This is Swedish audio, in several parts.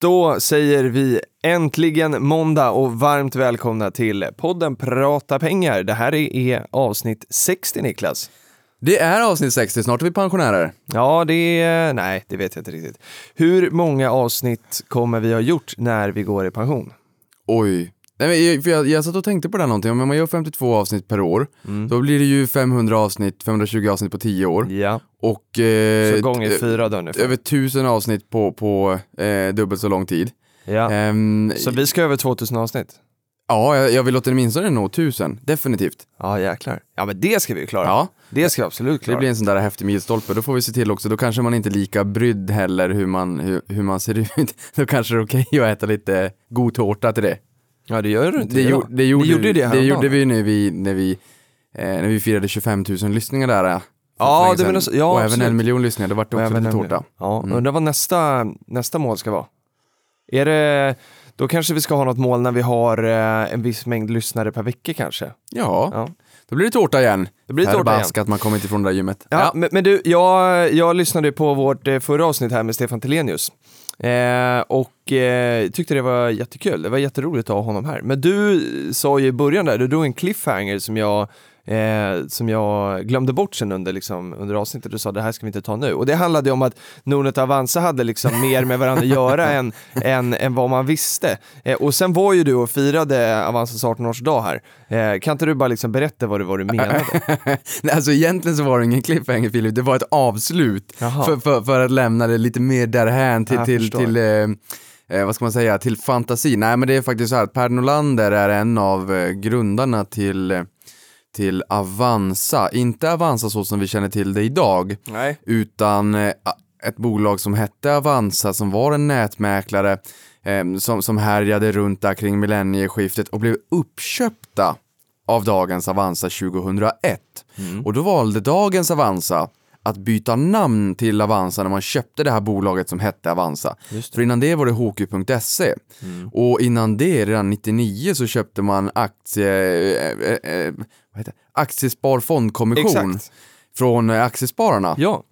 Då säger vi äntligen måndag och varmt välkomna till podden Prata pengar. Det här är avsnitt 60 Niklas. Det är avsnitt 60, snart är vi pensionärer. Ja, det är... Nej, det vet jag inte riktigt. Hur många avsnitt kommer vi ha gjort när vi går i pension? Oj. Nej, jag, för jag, jag satt och tänkte på det här någonting, om man gör 52 avsnitt per år, Mm. då blir det ju 500 avsnitt, 520 avsnitt på 10 år. Ja, Och eh, så gånger eh, fyra då ungefär. över 1000 avsnitt på, på eh, dubbelt så lång tid. Ja. Ehm, Så vi ska över 2000 avsnitt? Ja, jag, jag vill åtminstone nå 1000, definitivt. Ja, jäklar. Ja, men det ska vi klara. Ja, Det ska vi absolut det klara. blir en sån där häftig milstolpe. Då får vi se till också, då kanske man inte är lika brydd heller hur man, hur, hur man ser ut. Då kanske det är okej att äta lite god tårta till det. Ja, det gör du inte Det, idag. gjorde, det, gjorde, Ni gjorde det det gjorde vi när vi, när vi, eh, när vi firade 25 000 lyssningar där. eh, Ja, det menar ja, Och även absolut. en miljon lyssningar, vart det Och också även lite tårta. Ja, Mm. undrar vad nästa, nästa mål ska vara. Är det, då kanske vi ska ha något mål när vi har eh, en viss mängd lyssnare per vecka kanske. Ja, Ja. då blir det tårta igen. Det blir tårta igen. Förbaskat, man kommer inte ifrån det där gymmet. Ja, Men, men du, jag, jag lyssnade på vårt eh, förra avsnitt här med Stefan Telenius. Eh, och eh, tyckte det var jättekul, det var jätteroligt att ha honom här. Men du sa ju i början där, du drog en cliffhanger som jag, eh, som jag glömde bort sen under, liksom, under avsnittet. Du sa det här ska vi inte ta nu. Och det handlade om att Nordnet och Avanza hade liksom mer med varandra att göra än, än, än vad man visste. Eh, och sen var ju du och firade Avanzas 18-årsdag här. Eh, kan inte du bara liksom berätta vad det var du menade? Nej, alltså egentligen så var det ingen cliffhanger Filip, det var ett avslut. För, för, för att lämna det lite mer därhän till, Jag till, till eh, eh, vad ska man säga, till fantasi. Nej men det är faktiskt så här att Per Nolander är en av eh, grundarna till, eh, till Avanza. Inte Avanza så som vi känner till det idag, Nej. utan eh, ett bolag som hette Avanza som var en nätmäklare eh, som, som härjade runt där kring millennieskiftet och blev uppköpta av dagens Avanza 2001. Och då valde dagens Avanza att byta namn till Avanza när man köpte det här bolaget som hette Avanza. För innan det var det HQ.se. Och innan det, redan 99, så köpte man aktie, eh, eh, vad heter det? Aktiespar fondkommission Exakt. från Aktiespararna. Ja.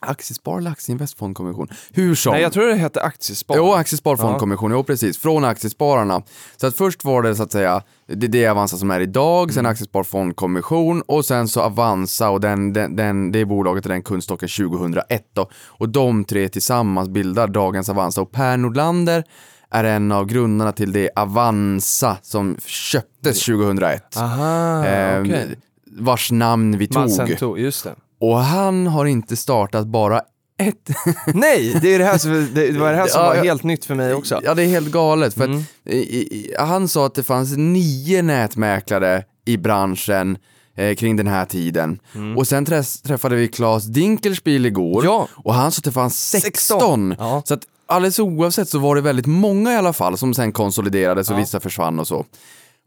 Aktiespar eller Aktieinvestfondkommission? Hur som. Nej, jag tror det hette aktiespar. Jo, Aktiesparfondkommission, jo precis, från Aktiespararna. Så att först var det så att säga, det är det Avanza som är idag, sen Aktiesparfondkommission och sen så Avanza och den, den, den, det bolaget och den kundstocken 2001 då. Och de tre tillsammans bildar dagens Avanza och Per Nordlander är en av grundarna till det Avanza som köptes 2001. Aha, Ehm, okej. Vars namn vi Man tog. tog, just det. Och han har inte startat bara ett Nej, det är det här som, det, var det här som Ja, var ja. helt nytt för mig också. Ja, det är helt galet. För Mm. att, i, han sa att det fanns nio nätmäklare i branschen eh, kring den här tiden. Och sen träffade vi Claes Dinkelspiel igår Mm. Ja. och han sa att det fanns 16. 16. Ja. Så att alldeles oavsett så var det väldigt många i alla fall som sen konsoliderades och vissa försvann och så.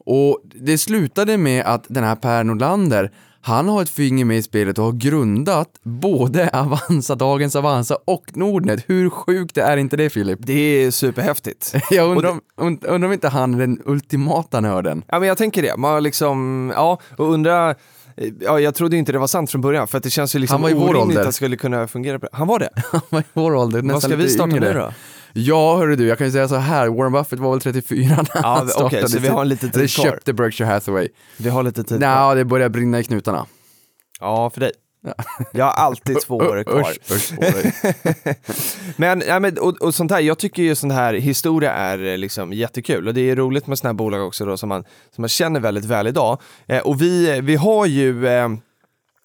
Och det slutade med att den här Per Nordlander, han har ett finger med i spelet och har grundat både Avanza, dagens Avanza och Nordnet. Hur sjukt är inte det Filip? Det är superhäftigt. Jag undrar, om- und- undrar om inte han är den ultimata nörden. Ja, men jag tänker det. Man liksom, ja, och undra, ja, jag trodde inte det var sant från början, för att det känns ju liksom Han var i vår orimligt ålder. att det skulle kunna fungera Han var det? Han var i vår ålder, Vad nästan ska vi starta yngre. nu då? Ja, hörru du, jag kan ju säga så här, Warren Buffett var väl 34 när Ja, han startade. så vi har en liten Eller tid kvar. köpte Berkshire Hathaway. Vi har lite tid kvar. Nej, det börjar brinna i knutarna. Ja, för dig. Jag har alltid två år kvar. Usch, usch. Men, ja, men och, och sånt här, jag tycker ju sån här historia är eh, liksom jättekul och det är roligt med såna här bolag också då som man, som man känner väldigt väl idag. Eh, och vi, vi har ju eh,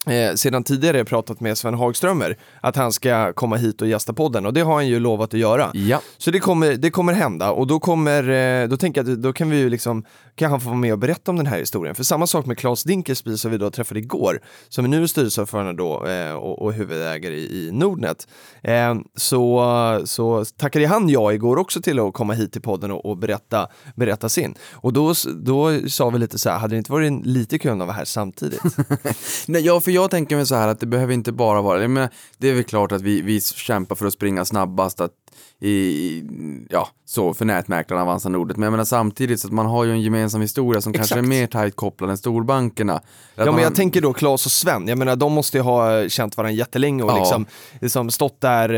eh, sedan tidigare pratat med Sven Hagströmer att han ska komma hit och gästa podden och det har han ju lovat att göra. Ja. Så det kommer, det kommer hända och då kommer, eh, då tänker jag att då kan vi ju liksom, kan han få vara med och berätta om den här historien. För samma sak med Claes Dinkelspiel som vi då träffade igår, som är nu är styrelseordförande då eh, och, och huvudägare i, i Nordnet. Eh, så, så tackade han ja igår också till att komma hit till podden och, och berätta, berätta sin. Och då, då sa vi lite så här, hade det inte varit lite kul att vara här samtidigt? Nej, ja, för jag tänker mig så här att det behöver inte bara vara, jag menar, det är väl klart att vi, vi kämpar för att springa snabbast att i, ja, så för nätmäklarna Avanza Nordet. Men jag menar samtidigt så att man har ju en gemensam historia som kanske är Exakt. mer tajt kopplad än storbankerna. Att Ja men jag tänker då Claes och Sven, jag menar de måste ju ha känt varandra jättelänge och Ja. liksom, liksom stått där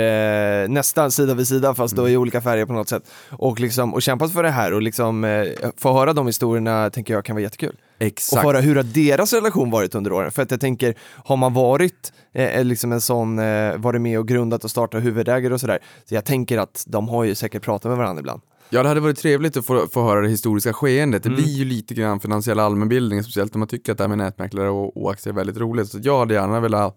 eh, nästan sida vid sida fast då i Mm. olika färger på något sätt. Och, liksom, och kämpat för det här och liksom eh, få höra de historierna tänker jag kan vara jättekul. Och Exakt. få höra hur har deras relation varit under åren. För att jag tänker, har man varit eh, liksom en sån, eh, varit med och grundat och startat huvudägare och sådär. Så jag tänker att de har ju säkert pratat med varandra ibland. Ja, det hade varit trevligt att få, få höra det historiska skeendet. Mm. Det blir ju lite grann finansiell allmänbildning, speciellt om man tycker att det här med nätmäklare och, och aktier är väldigt roligt. Så jag hade gärna velat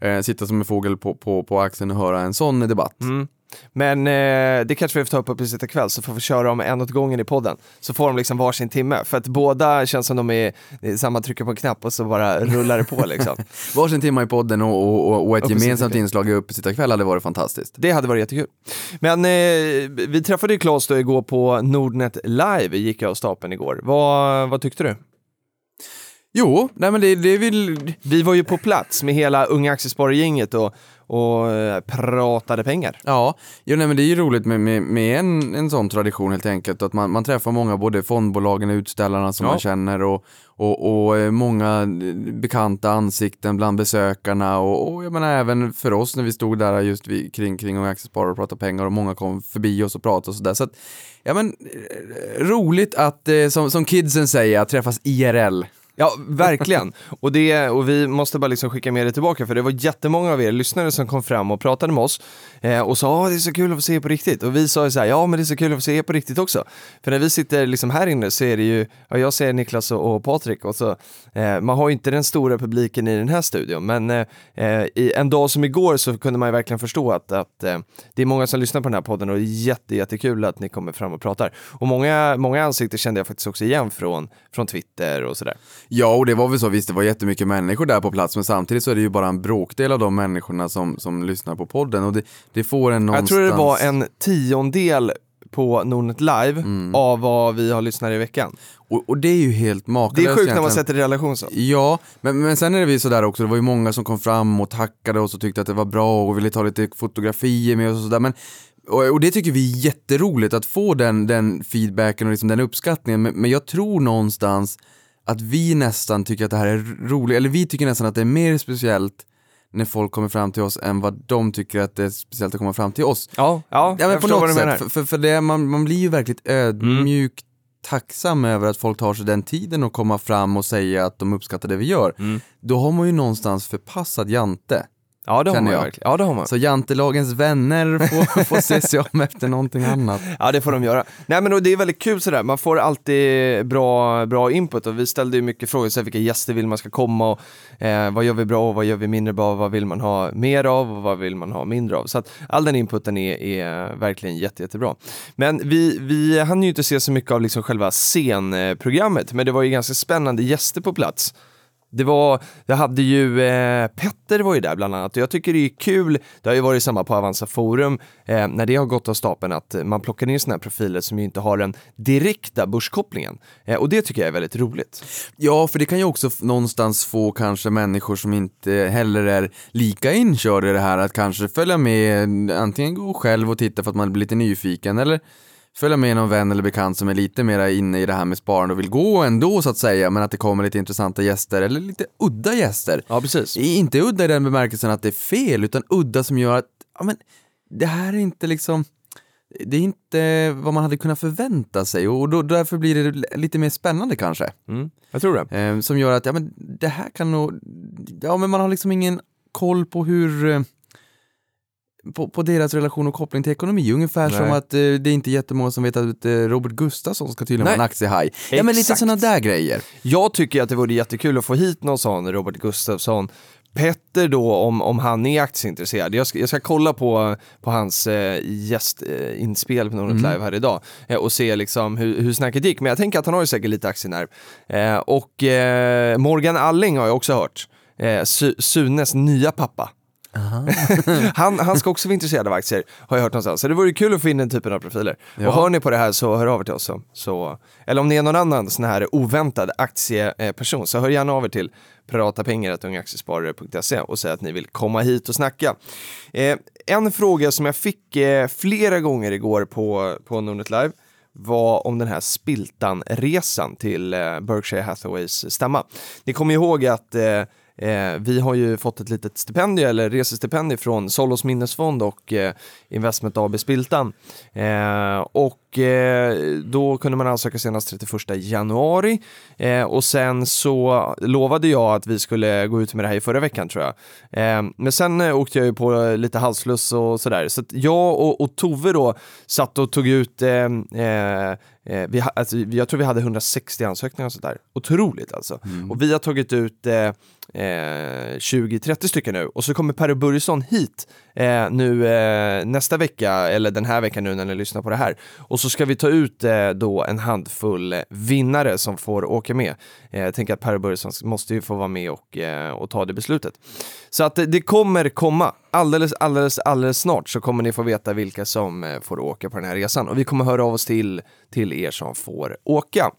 eh, sitta som en fågel på, på, på axeln och höra en sån debatt. Mm. Men eh, det kanske vi får ta upp på Publicitet kväll så får vi köra dem en åt gången i podden. Så får de liksom varsin timme. För att båda känns som de är, samma trycker på en knapp och så bara rullar det på liksom. Varsin timma i podden och, och, och, och ett Och precis, gemensamt inslag i Uppesittarkväll hade varit fantastiskt. Det hade varit jättekul. Men eh, vi träffade ju Claes då igår på Nordnet live, gick jag av stapeln igår. Vad, vad tyckte du? Jo, nej men det, det vill... Vi var ju på plats med hela Unga Aktiesparargänget och, och eh, pratade pengar. Ja, jo, nej, men det är ju roligt med, med, med en, en sån tradition helt enkelt. Att man, man träffar många, både fondbolagen och utställarna som Ja. man känner och, och, och eh, många bekanta ansikten bland besökarna och, och jag menar även för oss när vi stod där just vid, kring, kring Unga Aktiesparare och pratade pengar och många kom förbi oss och pratade och sådär. Så att, ja men eh, roligt att, eh, som, som kidsen säger, att träffas IRL. Ja, verkligen. Och, det, och vi måste bara liksom skicka med det tillbaka, för det var jättemånga av er lyssnare som kom fram och pratade med oss eh, och sa att det är så kul att få se er på riktigt. Och vi sa ju så här, ja men det är så kul att få se er på riktigt också. För när vi sitter liksom här inne så är det ju, ja, jag ser Niklas och, och Patrik och så, eh, man har ju inte den stora publiken i den här studion, men eh, eh i en dag som igår så kunde man ju verkligen förstå att, att eh, det är många som lyssnar på den här podden och det är jätte, jättekul att ni kommer fram och pratar. Och många, många ansikten kände jag faktiskt också igen från, från Twitter och sådär. Ja, och det var väl så, visst det var jättemycket människor där på plats, men samtidigt så är det ju bara en bråkdel av de människorna som, som lyssnar på podden och det, det får en någonstans... Jag tror det var en tiondel på Nordnet Live Mm. av vad vi har lyssnat i veckan. Och, och det är ju helt makalöst Det är sjukt när man sätter det i relation så. Ja, men, men sen är det vi sådär också, det var ju många som kom fram och tackade oss och tyckte att det var bra och ville ta lite fotografier med oss och sådär. Men, och, och det tycker vi är jätteroligt att få den, den feedbacken och liksom den uppskattningen. Men, men jag tror någonstans att vi nästan tycker att det här är roligt, eller vi tycker nästan att det är mer speciellt när folk kommer fram till oss än vad de tycker att det är speciellt att komma fram till oss. Ja, ja, Ja men på något sätt, för, för, för det, man, man blir ju verkligt ödmjukt tacksam över att folk tar sig den tiden att komma fram och säga att de uppskattar det vi gör. Mm. Då har man ju någonstans förpassat Jante. Ja, det har man jag. verkligen. Ja, det har man. Så Jantelagens vänner får, får se sig om efter någonting annat. Ja, det får de göra. Nej, men och det är väldigt kul sådär. Man får alltid bra, bra input och vi ställde ju mycket frågor, så här, vilka gäster vill man ska komma och eh, vad gör vi bra och vad gör vi mindre bra, vad vill man ha mer av och vad vill man ha mindre av. Så att all den inputen är, är verkligen jätte, jättebra. Men vi, vi hann ju inte se så mycket av liksom själva scenprogrammet, men det var ju ganska spännande gäster på plats. Det var, jag hade ju, eh, Petter var ju där bland annat och jag tycker det är kul, det har ju varit samma på Avanza Forum, eh, när det har gått av stapeln att man plockar in sådana här profiler som ju inte har den direkta börskopplingen. Eh, och det tycker jag är väldigt roligt. Ja, för det kan ju också någonstans få kanske människor som inte heller är lika inkörda i det här att kanske följa med, eh, antingen gå själv och titta för att man blir lite nyfiken eller följa med någon vän eller bekant som är lite mera inne i det här med sparande och vill gå ändå så att säga, men att det kommer lite intressanta gäster eller lite udda gäster. Ja, precis. Inte udda i den bemärkelsen att det är fel, utan udda som gör att, ja men, det här är inte liksom, det är inte vad man hade kunnat förvänta sig och då, därför blir det lite mer spännande kanske. Mm, jag tror det. Eh, som gör att, ja men det här kan nog, ja men man har liksom ingen koll på hur, eh, på, på deras relation och koppling till ekonomi. Ungefär Nej. som att eh, det är inte jättemånga som vet att eh, Robert Gustafsson ska tydligen Nej. vara en aktiehaj. Ja men lite sådana där grejer. Jag tycker att det vore jättekul att få hit någon sån Robert Gustafsson Petter då om, om han är aktieintresserad. Jag ska, jag ska kolla på, på hans eh, gästinspel på Nordnet Live här idag eh, och se liksom hur, hur snacket gick. Men jag tänker att han har ju säkert lite aktienerv. Eh, och eh, Morgan Alling har jag också hört. Eh, Su- Sunes nya pappa. Han, han ska också vara intresserad av aktier, har jag hört någonstans. Så det vore kul att få in den typen av profiler. Ja. Och hör ni på det här så hör av er till oss. Så, så, eller om ni är någon annan sån här oväntad aktieperson så hör gärna av er till pratapengar.ungaaktiesparare.se och säg att ni vill komma hit och snacka. Eh, en fråga som jag fick eh, flera gånger igår på, på Nordnet Live var om den här Spiltan-resan till eh, Berkshire Hathaways stämma. Ni kommer ihåg att eh, vi har ju fått ett litet stipendium, eller resestipendium från Solos minnesfond och eh, Investment AB Spiltan. Eh, och eh, då kunde man ansöka senast 31 januari. Eh, och sen så lovade jag att vi skulle gå ut med det här i förra veckan tror jag. Eh, men sen eh, åkte jag ju på lite halsfluss och sådär. Så att jag och, och Tove då satt och tog ut eh, eh, eh, vi, alltså, jag tror vi hade 160 ansökningar och sådär. Otroligt alltså. Och vi har tagit ut eh, eh, 20-30 stycken nu. Och så kommer Per Börjesson hit eh, nu eh, nästa vecka, eller den här veckan nu när ni lyssnar på det här. Och så ska vi ta ut eh, då en handfull vinnare som får åka med. Eh, jag tänker att Per Börjesson måste ju få vara med och, eh, och ta det beslutet. Så att det, det kommer komma. Alldeles, alldeles, alldeles snart så kommer ni få veta vilka som eh, får åka på den här resan. Och vi kommer höra av oss till, till er som får åka.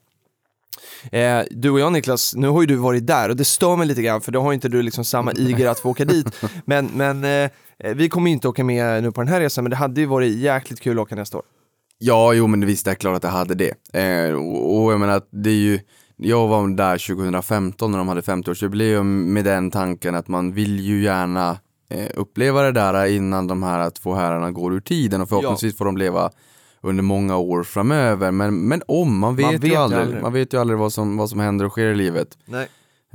Eh, du och jag Niklas, nu har ju du varit där och det stör mig lite grann för då har inte du liksom samma iger att få åka dit. Men, men eh, vi kommer ju inte åka med nu på den här resan men det hade ju varit jäkligt kul att åka nästa år. Ja, jo men visst är det klart att jag hade det. Eh, och, och jag menar det är ju, jag var där 2015 när de hade 50-årsjubileum med den tanken att man vill ju gärna eh, uppleva det där innan de här två herrarna går ur tiden och förhoppningsvis får de leva under många år framöver. Men, men om, man vet, vet ju aldrig. aldrig. Man vet ju aldrig vad som, vad som händer och sker i livet. Nej.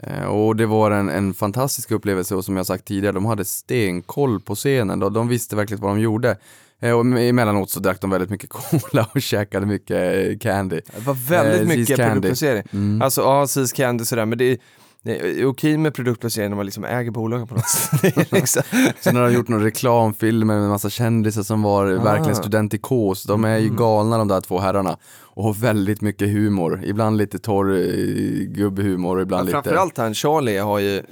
Eh, Och det var en, en fantastisk upplevelse och som jag sagt tidigare, de hade stenkoll på scenen. De, de visste verkligen vad de gjorde. Eh, Och emellanåt så drack de väldigt mycket cola och käkade mycket eh, candy. Det var väldigt Eh, mycket produktplacering. Mm. Alltså ja, Seas Candy sådär, men det är, det är okej med produktplacering när man liksom äger bolagen på något sätt. Liksom, Sen har de gjort någon reklamfilm med en massa kändisar som var verkligen studentikos. De är ju galna de där två herrarna. Och har väldigt mycket humor. Ibland lite torr eh, gubbhumor ibland lite... Framförallt han Charlie har ju,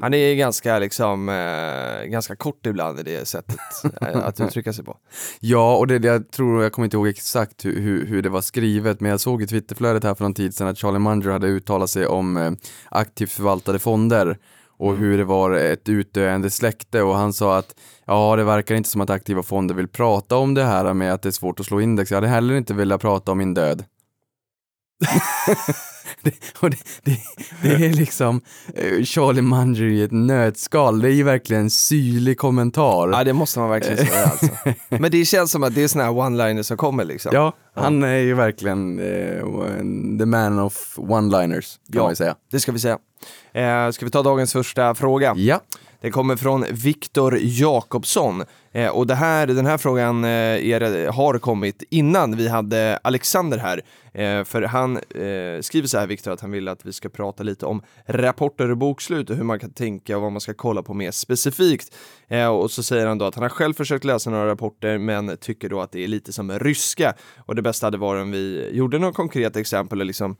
han är ju ganska liksom, eh, ganska kort ibland i det sättet eh, att uttrycka sig på. Ja, och det, det jag tror, jag kommer inte ihåg exakt hur, hur, hur det var skrivet, men jag såg i Twitterflödet här för någon tid sedan att Charlie Munger hade uttalat sig om eh, aktivt förvaltade fonder och hur det var ett utdöende släkte och han sa att ja, det verkar inte som att aktiva fonder vill prata om det här med att det är svårt att slå index. Jag hade heller inte velat prata om min död. det, det, det, det är liksom eh, Charlie Munger i ett nötskal. Det är ju verkligen en syrlig kommentar. Ja det måste man verkligen säga alltså. Men det känns som att det är såna här one-liners som kommer liksom. Ja, han är ju verkligen eh, the man of one-liners, kan Ja. man ju säga. Det ska vi säga. Eh, ska vi ta dagens första fråga? Ja. Det kommer från Viktor Jakobsson. Eh, och det här, den här frågan eh, är, har kommit innan vi hade Alexander här. Eh, för han eh, skriver så här, Viktor, att han vill att vi ska prata lite om rapporter och bokslut och hur man kan tänka och vad man ska kolla på mer specifikt. Eh, och så säger han då att han har själv försökt läsa några rapporter men tycker då att det är lite som ryska. Och det bästa hade varit om vi gjorde något konkret exempel och liksom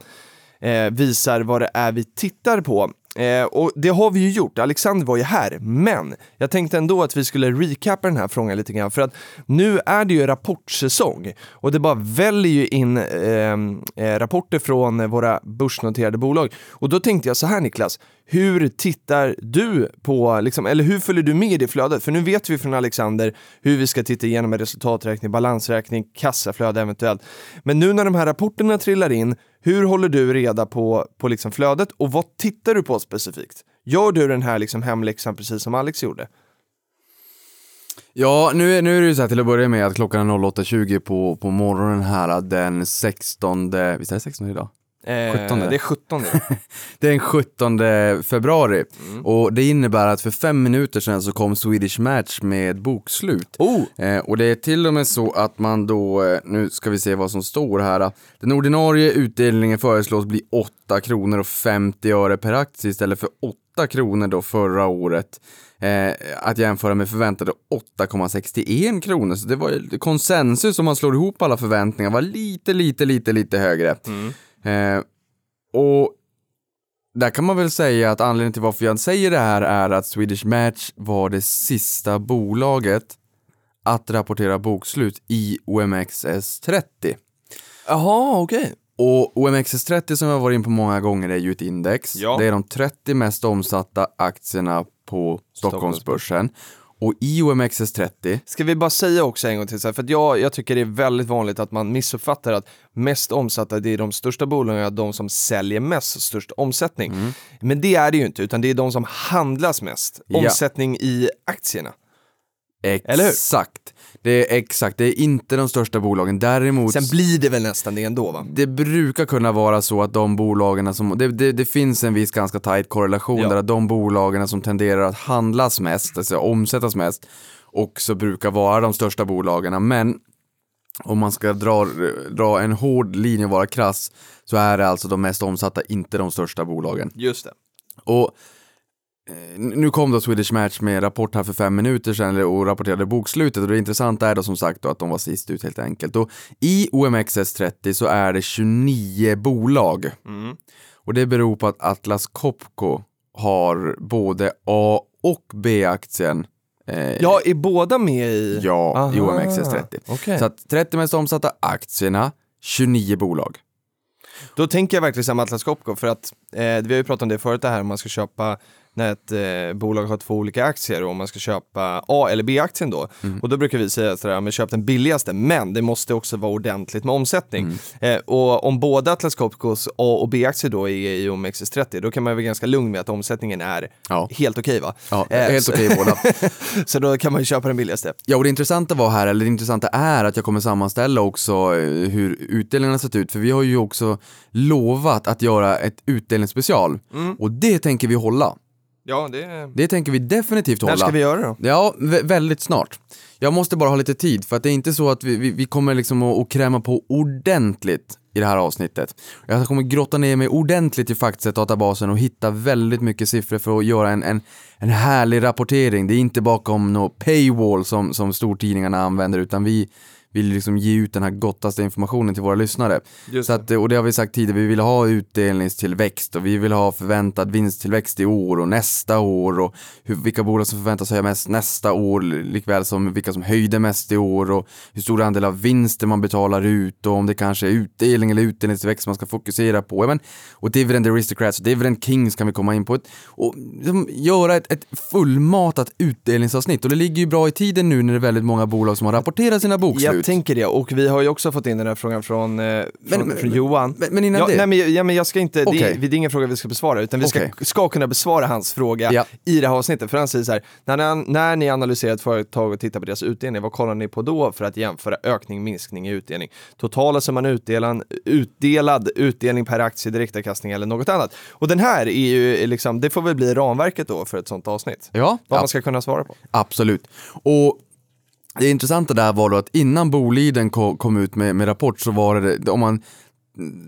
eh, visar vad det är vi tittar på. Eh, och det har vi ju gjort, Alexander var ju här, men jag tänkte ändå att vi skulle recapa den här frågan lite grann för att nu är det ju rapportsäsong och det bara väljer ju in ehm, eh, rapporter från våra börsnoterade bolag. Och då tänkte jag så här Niklas, hur tittar du på, liksom, eller hur följer du med i det flödet? För nu vet vi från Alexander hur vi ska titta igenom en resultaträkning, balansräkning, kassaflöde eventuellt. Men nu när de här rapporterna trillar in, hur håller du reda på, på liksom flödet och vad tittar du på specifikt? Gör du den här liksom hemläxan precis som Alex gjorde? Ja, nu är, nu är det ju så här till att börja med att klockan är 08.20 på, på morgonen här den 16, visst är det 16 idag? Eh, 17. Det är 17. Det är den 17 februari och det innebär att för fem minuter sedan så kom Swedish Match med bokslut. oh! Eh, och det är till och med så att man då, eh, nu ska vi se vad som står här. Den ordinarie utdelningen föreslås bli 8 kronor och 50 öre per aktie istället för 8 kronor då förra året. Eh, att jämföra med förväntade 8,61 kronor. Så det var ju konsensus om man slår ihop alla förväntningar var lite, lite, lite, lite högre. Eh, och där kan man väl säga att anledningen till varför jag säger det här är att Swedish Match var det sista bolaget att rapportera bokslut i OMXS30. Jaha, okej. Och OMXS30 som jag varit in på många gånger är ju ett index. Ja. Det är de 30 mest omsatta aktierna på Stockholmsbörsen. Och i OMXS30, Ska vi bara säga också en gång till, så här, för jag, jag tycker det är väldigt vanligt att man missuppfattar att mest omsatta, det är de största bolagen, de som säljer mest, störst omsättning. Men det är det ju inte, utan det är de som handlas mest. Ja. Omsättning i aktierna. Exakt. Det är exakt, det är inte de största bolagen. Däremot Sen blir det väl nästan det ändå va? det brukar kunna vara så att de bolagen som, det, det, det finns en viss ganska tight korrelation Ja. där att de bolagen som tenderar att handlas mest, alltså omsättas mest, också brukar vara de största bolagen. Men om man ska dra, dra en hård linje och vara krass så är det alltså de mest omsatta, inte de största bolagen. Just det. Och nu kom då Swedish Match med rapport här för fem minuter sedan och rapporterade bokslutet och det intressanta är då som sagt då att de var sist ut helt enkelt. Och i OMXS30 så är det 29 bolag. Och det beror på att Atlas Copco har både A och B-aktien. Eh, Ja, är båda med i? ja, i Aha, OMXS30. okej. Så att 30 mest omsatta aktierna, 29 bolag. Då tänker jag verkligen samma Atlas Copco för att eh, vi har ju pratat om det förut det här om man ska köpa när ett eh, bolag har två olika aktier och om man ska köpa A eller B-aktien då. Och då brukar vi säga sådär, men köp den billigaste, men det måste också vara ordentligt med omsättning. Eh, och om båda Atlas Copcos A och B-aktier då är i OMXS30, då kan man vara ganska lugn med att omsättningen är Ja. helt okej va? Ja, Eh, helt okej båda. så då kan man ju köpa den billigaste. Ja, och det intressanta var här, eller det intressanta är att jag kommer sammanställa också eh, hur utdelningen har sett ut, för vi har ju också lovat att göra ett utdelningsspecial. Och det tänker vi hålla. Ja, det... Det tänker vi definitivt hålla. När ska vi göra det då? Ja, vä- väldigt snart. Jag måste bara ha lite tid för att det är inte så att vi, vi, vi kommer liksom att, att kräma på ordentligt i det här avsnittet. Jag kommer grotta ner mig ordentligt i Factset-databasen och hitta väldigt mycket siffror för att göra en, en, en härlig rapportering. Det är inte bakom någon paywall som, som stortidningarna använder utan vi vill liksom ge ut den här gottaste informationen till våra lyssnare. Just Så att, och det har vi sagt tidigare, vi vill ha utdelningstillväxt och vi vill ha förväntad vinsttillväxt i år och nästa år och hur, vilka bolag som förväntas höja mest nästa år, likväl som vilka som höjde mest i år och hur stor andel av vinsten man betalar ut och om det kanske är utdelning eller utdelningstillväxt man ska fokusera på. Ja, men, och Dividend Aristocrats och Dividend Kings kan vi komma in på. Ett, och liksom, göra ett, ett fullmatat utdelningsavsnitt och det ligger ju bra i tiden nu när det är väldigt många bolag som har rapporterat sina bokslut. Tänker det, och vi har ju också fått in den här frågan från, eh, från, men- från Johan. men- men innan ja, det- Nej, men, ja, men jag ska inte, det, Okej. är, det är ingen fråga vi ska besvara, utan vi ska, Okej. ska kunna besvara hans fråga Ja. i det här avsnittet. För han säger så här, när, när ni analyserar ett företag och tittar på deras utdelning, vad kollar ni på då för att jämföra ökning, minskning i utdelning? Totala summan utdelan, utdelad utdelning per aktie, direktavkastning eller något annat. Och den här är ju liksom, det får väl bli ramverket då för ett sånt avsnitt. Ja, Vad man ska kunna svara på. Absolut. Och det intressanta där var då att innan Boliden ko- kom ut med, med rapport så var det, om man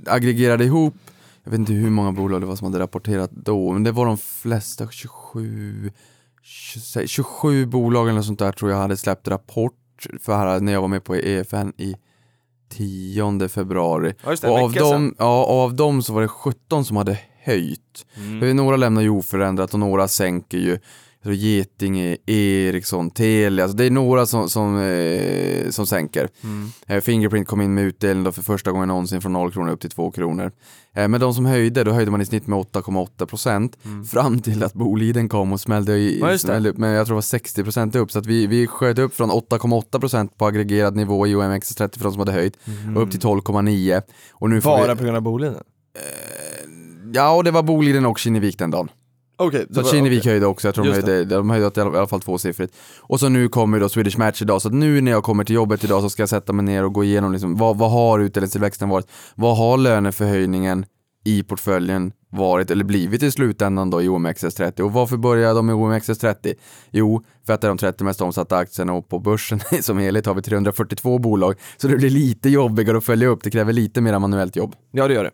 aggregerade ihop, jag vet inte hur många bolag det var som hade rapporterat då, men det var de flesta, 27, 26, 27 bolag eller sånt där tror jag hade släppt rapport för här när jag var med på EFN i 10 februari. Ja, det, och av dem, ja, av dem så var det 17 som hade höjt. Mm. Några lämnar ju oförändrat och några sänker ju. Jag Getinge, Ericsson, Telia, alltså det är några som, som, eh, som sänker. Mm. Eh, Fingerprint kom in med utdelning då för första gången någonsin från 0 kronor upp till 2 kronor. Eh, men de som höjde, då höjde man i snitt med 8,8 procent fram till att Boliden kom och smällde, i, Mm. Ja, smällde upp med, jag tror det var 60 procent upp. Så att vi, vi sköt upp från 8,8 procent på aggregerad nivå i OMXS30 för de som hade höjt och upp till 12,9. Och nu får Mm. Bara vi, på grund av Boliden? Ja, och det var Boliden och Kinnevik den dagen. Okej, Så Kinnevik höjde också, jag tror de Just det. höjde, de höjde i alla i alla fall tvåsiffrigt. Och så nu kommer då Swedish Match idag, så att nu när jag kommer till jobbet idag så ska jag sätta mig ner och gå igenom liksom, vad, vad har utdelningstillväxten varit? Vad har löneförhöjningen i portföljen varit, eller blivit i slutändan då i OMXS30. Och varför började de med OMXS30? Jo, för att det är de 30 mest omsatta aktierna och på börsen som helhet har vi 342 bolag. Så det blir lite jobbigare att följa upp, det kräver lite mer manuellt jobb. Ja, det gör det.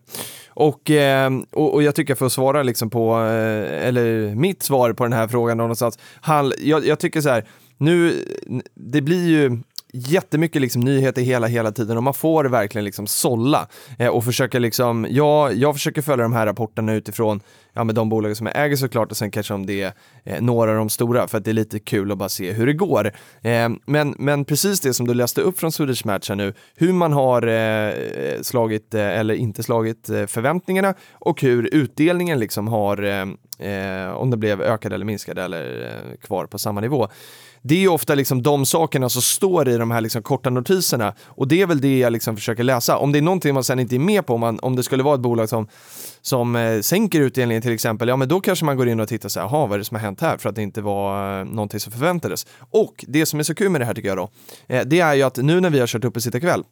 Och, eh, och, och jag tycker för att svara liksom på, eh, eller mitt svar på den här frågan någonstans, han, jag, jag tycker så här, nu, det blir ju jättemycket liksom nyheter hela, hela tiden och man får verkligen liksom sålla eh, och försöka liksom, ja, jag försöker följa de här rapporterna utifrån ja, med de bolag som jag äger såklart och sen kanske om det är eh, några av de stora för att det är lite kul att bara se hur det går. Eh, men, men precis det som du läste upp från Swedish Match här nu, hur man har eh, slagit eh, eller inte slagit eh, förväntningarna och hur utdelningen liksom har, om det blev ökad eller minskad eller kvar på samma nivå det är ofta liksom de sakerna som står i de de här liksom korta notiserna och det är väl det jag liksom försöker läsa. Om det är någonting man sen inte är med på, om, man, om det skulle vara ett bolag som, som eh, sänker utdelningen till exempel, ja men då kanske man går in och tittar så här, jaha vad är det som har hänt här för att det inte var eh, någonting som förväntades. Och det som är så kul med det här tycker jag då, eh, det är ju att nu när vi har kört upp i Sitta kväll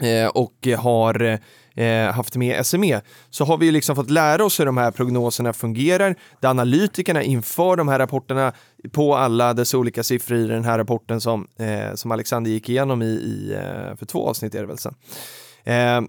Eh, och har eh, haft med SME, så har vi liksom fått lära oss hur de här prognoserna fungerar, där analytikerna inför de här rapporterna på alla dess olika siffror i den här rapporten som, eh, som Alexander gick igenom i, i för två avsnitt är det väl sen.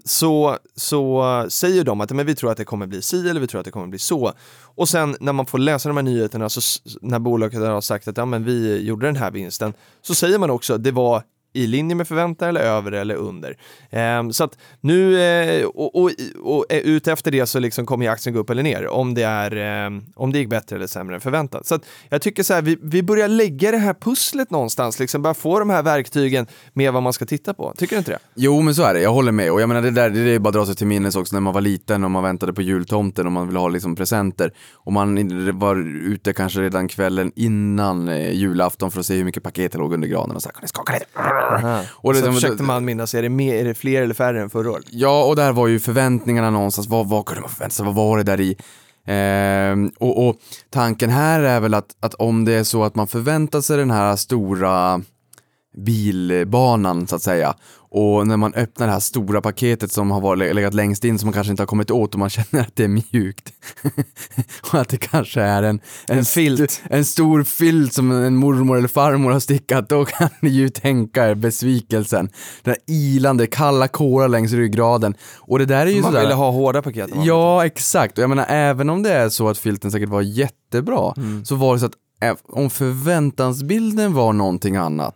Så, så säger de att men vi tror att det kommer bli si eller vi tror att det kommer bli så. Och sen när man får läsa de här nyheterna, så, när bolaget har sagt att ja, men vi gjorde den här vinsten, så säger man också att det var i linje med förväntan eller över eller under. Eh, så att nu, eh, och, och, och, ut efter det så liksom kommer aktien gå upp eller ner om det, är, eh, om det gick bättre eller sämre än förväntat. Så att jag tycker så här, vi, vi börjar lägga det här pusslet någonstans, liksom bara få de här verktygen med vad man ska titta på. Tycker du inte det? Jo, men så är det. Jag håller med. Och jag menar, det där det är bara att dra sig till minnes också när man var liten och man väntade på jultomten och man ville ha liksom presenter. Och man var ute kanske redan kvällen innan eh, julafton för att se hur mycket paket det låg under granen och så här, kan ni och det, så försökte man minnas, är det, mer, är det fler eller färre än förra året? Ja, och där var ju förväntningarna någonstans, vad, vad kunde man förvänta sig, vad var det där i? Eh, och, och, tanken här är väl att, att om det är så att man förväntar sig den här stora bilbanan så att säga och när man öppnar det här stora paketet som har varit, legat längst in som man kanske inte har kommit åt och man känner att det är mjukt. och att det kanske är en, en, En filt. en stor filt som en mormor eller farmor har stickat, då kan ni ju tänka er besvikelsen. Den här ilande, kalla kårar längs ryggraden. Och det där är ju Man sådär... ville ha hårda paket. Ja, exakt. Och jag menar, även om det är så att filten säkert var jättebra, så var det så att ä- om förväntansbilden var någonting annat,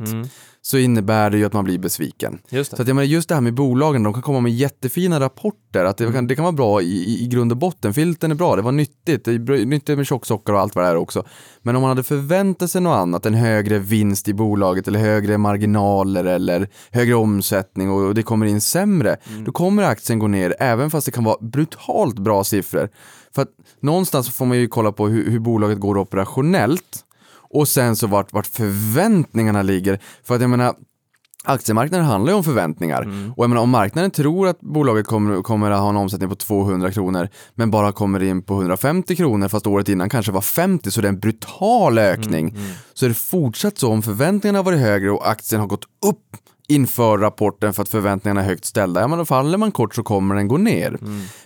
så innebär det ju att man blir besviken. Just det. Så att jag menar, just det här med bolagen, de kan komma med jättefina rapporter, att det, kan, det kan vara bra i, i, grund och botten. Filten är bra, det var nyttigt, det är nyttigt med tjocksocker och allt vad det är också. Men om man hade förväntat sig något annat, en högre vinst i bolaget eller högre marginaler eller högre omsättning och det kommer in sämre, då kommer aktien gå ner även fast det kan vara brutalt bra siffror. För att någonstans får man ju kolla på hur, hur bolaget går operationellt och sen så vart, vart förväntningarna ligger. För att jag menar, aktiemarknaden handlar ju om förväntningar. Och jag menar, om marknaden tror att bolaget kommer, kommer att ha en omsättning på 200 kronor men bara kommer in på 150 kronor fast året innan kanske var 50 så det är en brutal ökning. Så är det fortsatt så om förväntningarna har varit högre och aktien har gått upp inför rapporten för att förväntningarna är högt ställda, ja men då faller man kort så kommer den gå ner.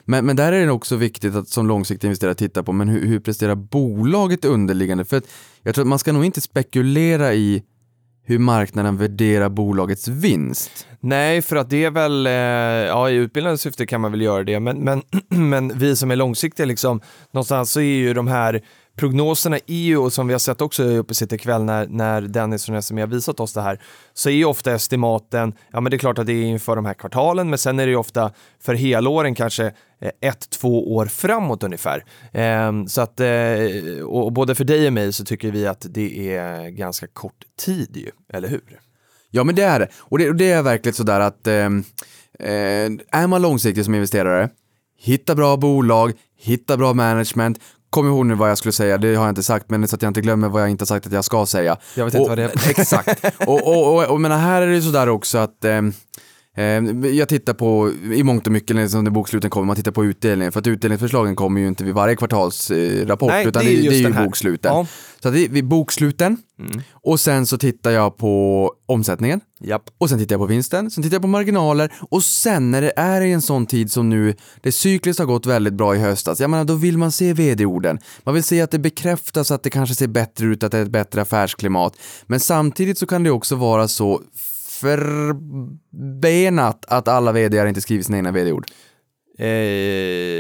Men, men där är det också viktigt att som långsiktig investerare titta på, men hur, hur presterar bolaget underliggande? För att jag tror att man ska nog inte spekulera i hur marknaden värderar bolagets vinst. Nej, för att det är väl, eh, ja i utbildande syfte kan man väl göra det, men, men, men vi som är långsiktiga liksom, någonstans så är ju de här prognoserna är ju, och som vi har sett också uppe i Sitter kväll när, när Dennis från SME har visat oss det här, så är ju ofta estimaten, ja men det är klart att det är inför de här kvartalen, men sen är det ju ofta för helåren kanske eh, ett, två år framåt ungefär. Ehm, så att, eh, och både för dig och mig så tycker vi att det är ganska kort tid ju, eller hur? Ja men det är det. Och det, och det är verkligen sådär att ehm, eh, är man långsiktig som investerare, hitta bra bolag, hitta bra management, Kom ihåg nu vad jag skulle säga, det har jag inte sagt, men så att jag inte glömmer vad jag inte sagt att jag ska säga. Jag vet inte och, vad det är. Exakt. och, och, och, och menar, här är det sådär också att ehm, Eh, jag tittar på, i mångt och mycket liksom, när boksluten kommer, man tittar på utdelningen. För att utdelningsförslagen kommer ju inte vid varje kvartalsrapport, Nej, utan det är det, det, är ju boksluten. Ja. Så att vid boksluten, Mm. och sen så tittar jag på omsättningen. Japp. Och sen tittar jag på vinsten, sen tittar jag på marginaler och sen när det är i en sån tid som nu, det cykliskt har gått väldigt bra i höstas, jag menar då vill man se vd-orden. Man vill se att det bekräftas att det kanske ser bättre ut, att det är ett bättre affärsklimat. Men samtidigt så kan det också vara så förbenat att alla vd inte skriver sina egna vd-ord. Eh,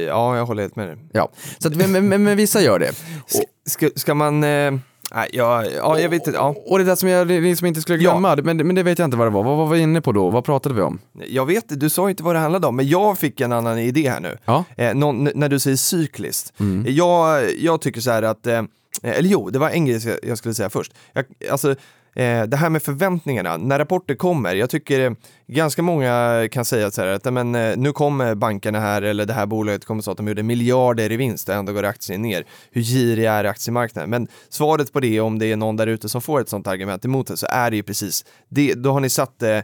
ja, jag håller helt med dig. Ja, så att, men, men, men vissa gör det. Ska, ska, ska man... Eh, nej, ja, ja, jag vet inte. Ja. Och det där som jag liksom inte skulle glömma, men, men det vet jag inte vad det var. Vad var vi inne på då? Vad pratade vi om? Jag vet du sa inte vad det handlade om, men jag fick en annan idé här nu. Ja. Eh, någon, när du säger cykliskt. Mm. Jag, jag tycker så här att, eh, eller jo, det var en grej jag- skulle säga först. Jag, alltså, Eh, det här med förväntningarna, när rapporter kommer, jag tycker eh, ganska många kan säga så här att men, eh, nu kommer bankerna här eller det här bolaget kommer så att de gjorde miljarder i vinst och ändå går aktien ner. Hur girig är aktiemarknaden? Men svaret på det, om det är någon där ute som får ett sånt argument emot det, så är det ju precis det. Då har ni satt eh,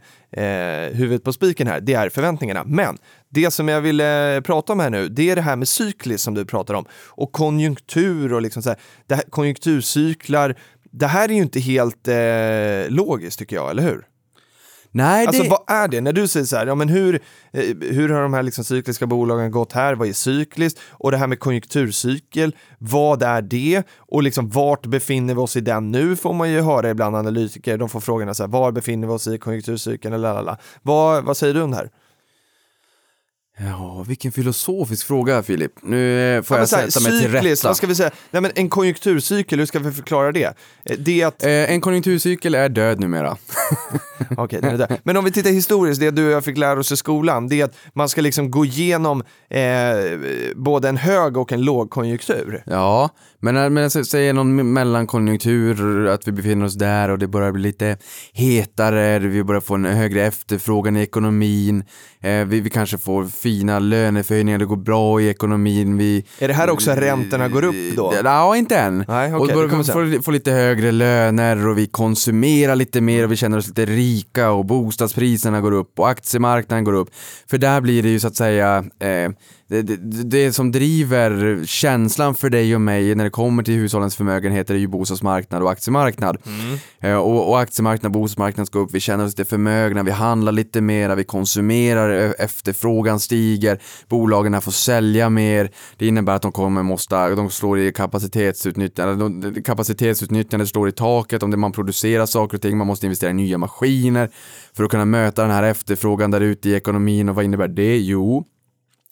huvudet på spiken här, det är förväntningarna. Men det som jag vill prata om här nu, det är det här med cykliskt som du pratar om och konjunktur och liksom så här, det här, konjunkturcyklar. Det här är ju inte helt eh, logiskt tycker jag, eller hur? Nej, Alltså det... vad är det? När du säger så här, ja men hur, eh, hur har de här liksom cykliska bolagen gått här? Vad är cykliskt? Och det här med konjunkturcykel, vad är det? Och liksom vart befinner vi oss i den nu? Får man ju höra ibland analytiker, de får frågorna så här, var befinner vi oss i konjunkturcykeln? Eller lalala. Vad, vad säger du om det här? Ja, vilken filosofisk fråga Filip. Nu eh, får Ja, jag här, sätta mig till rätta. vad ska vi säga? Nej men en konjunkturcykel, hur ska vi förklara det? Eh, Det att Eh, en konjunkturcykel är död numera. Okej, är där. Men om vi tittar historiskt, det du och jag fick lära oss i skolan, det är att man ska liksom gå igenom eh, både en hög och en låg konjunktur. Ja, men när man säger någon mellankonjunktur, att vi befinner oss där och det börjar bli lite hetare, vi börjar få en högre efterfrågan i ekonomin, eh, vi, vi kanske får fina löneförhöjningar, det går bra i ekonomin, vi... Är det här också räntorna går upp då? Ja, inte än. Nej, och då det kommer får vi få lite högre löner och vi konsumerar lite mer och vi känner oss lite rika och bostadspriserna går upp och aktiemarknaden går upp. För där blir det ju så att säga eh, det, det, det som driver känslan för dig och mig när det kommer till hushållens förmögenheter är ju bostadsmarknad och aktiemarknad. Eh, och, och aktiemarknad och bostadsmarknad ska upp, vi känner oss lite förmögna, vi handlar lite mera, vi konsumerar, eh, efterfrågan stiger, bolagen får sälja mer, det innebär att de kommer måste, de slår i kapacitetsutnyttjande, de, kapacitetsutnyttjandet slår i taket om det man producerar saker och ting, man måste investera i nya maskiner för att kunna möta den här efterfrågan där ute i ekonomin och vad innebär det? Jo,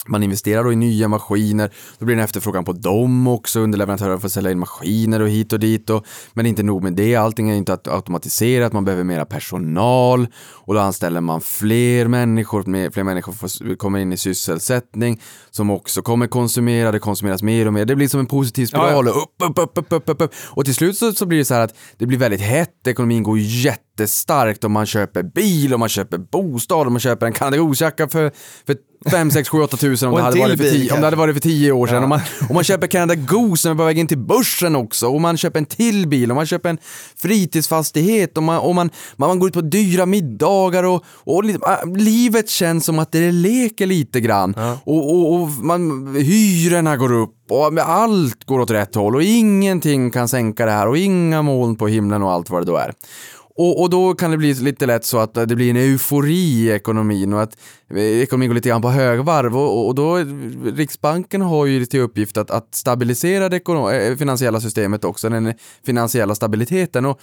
man investerar då i nya maskiner, då blir det en efterfrågan på dem också, underleverantörer får sälja in maskiner och hit och dit. Och, men inte nog med det, allting är inte aut- automatiserat, man behöver mera personal och då anställer man fler människor, fler människor får, kommer in i sysselsättning som också kommer konsumera, det konsumeras mer och mer. Det blir som en positiv spiral, och upp, upp, upp, upp, upp, upp, upp. Och till slut så, så blir det så här att det blir väldigt hett, ekonomin går jättestarkt och man köper bil och man köper bostad och man köper en Canada Goose-jacka för, för 5, 6, 7, 8 tusen om, det hade varit för tio, om det hade varit för 10 år sedan. Ja. Och, man, och man köper Canada Goose som är på väg in till börsen också och man köper en till bil och man köper en fritidsfastighet och man, och man, man, man går ut på dyra middagar och, och ah, livet känns som att det leker lite grann. Och, och, och man, hyrorna går upp och allt går åt rätt håll och ingenting kan sänka det här och inga moln på himlen och allt vad det då är. Och, och då kan det bli lite lätt så att det blir en eufori i ekonomin och att eh, ekonomin går lite grann på högvarv och, och då Riksbanken har ju till uppgift att, att stabilisera det eh, finansiella systemet också, den finansiella stabiliteten. Och,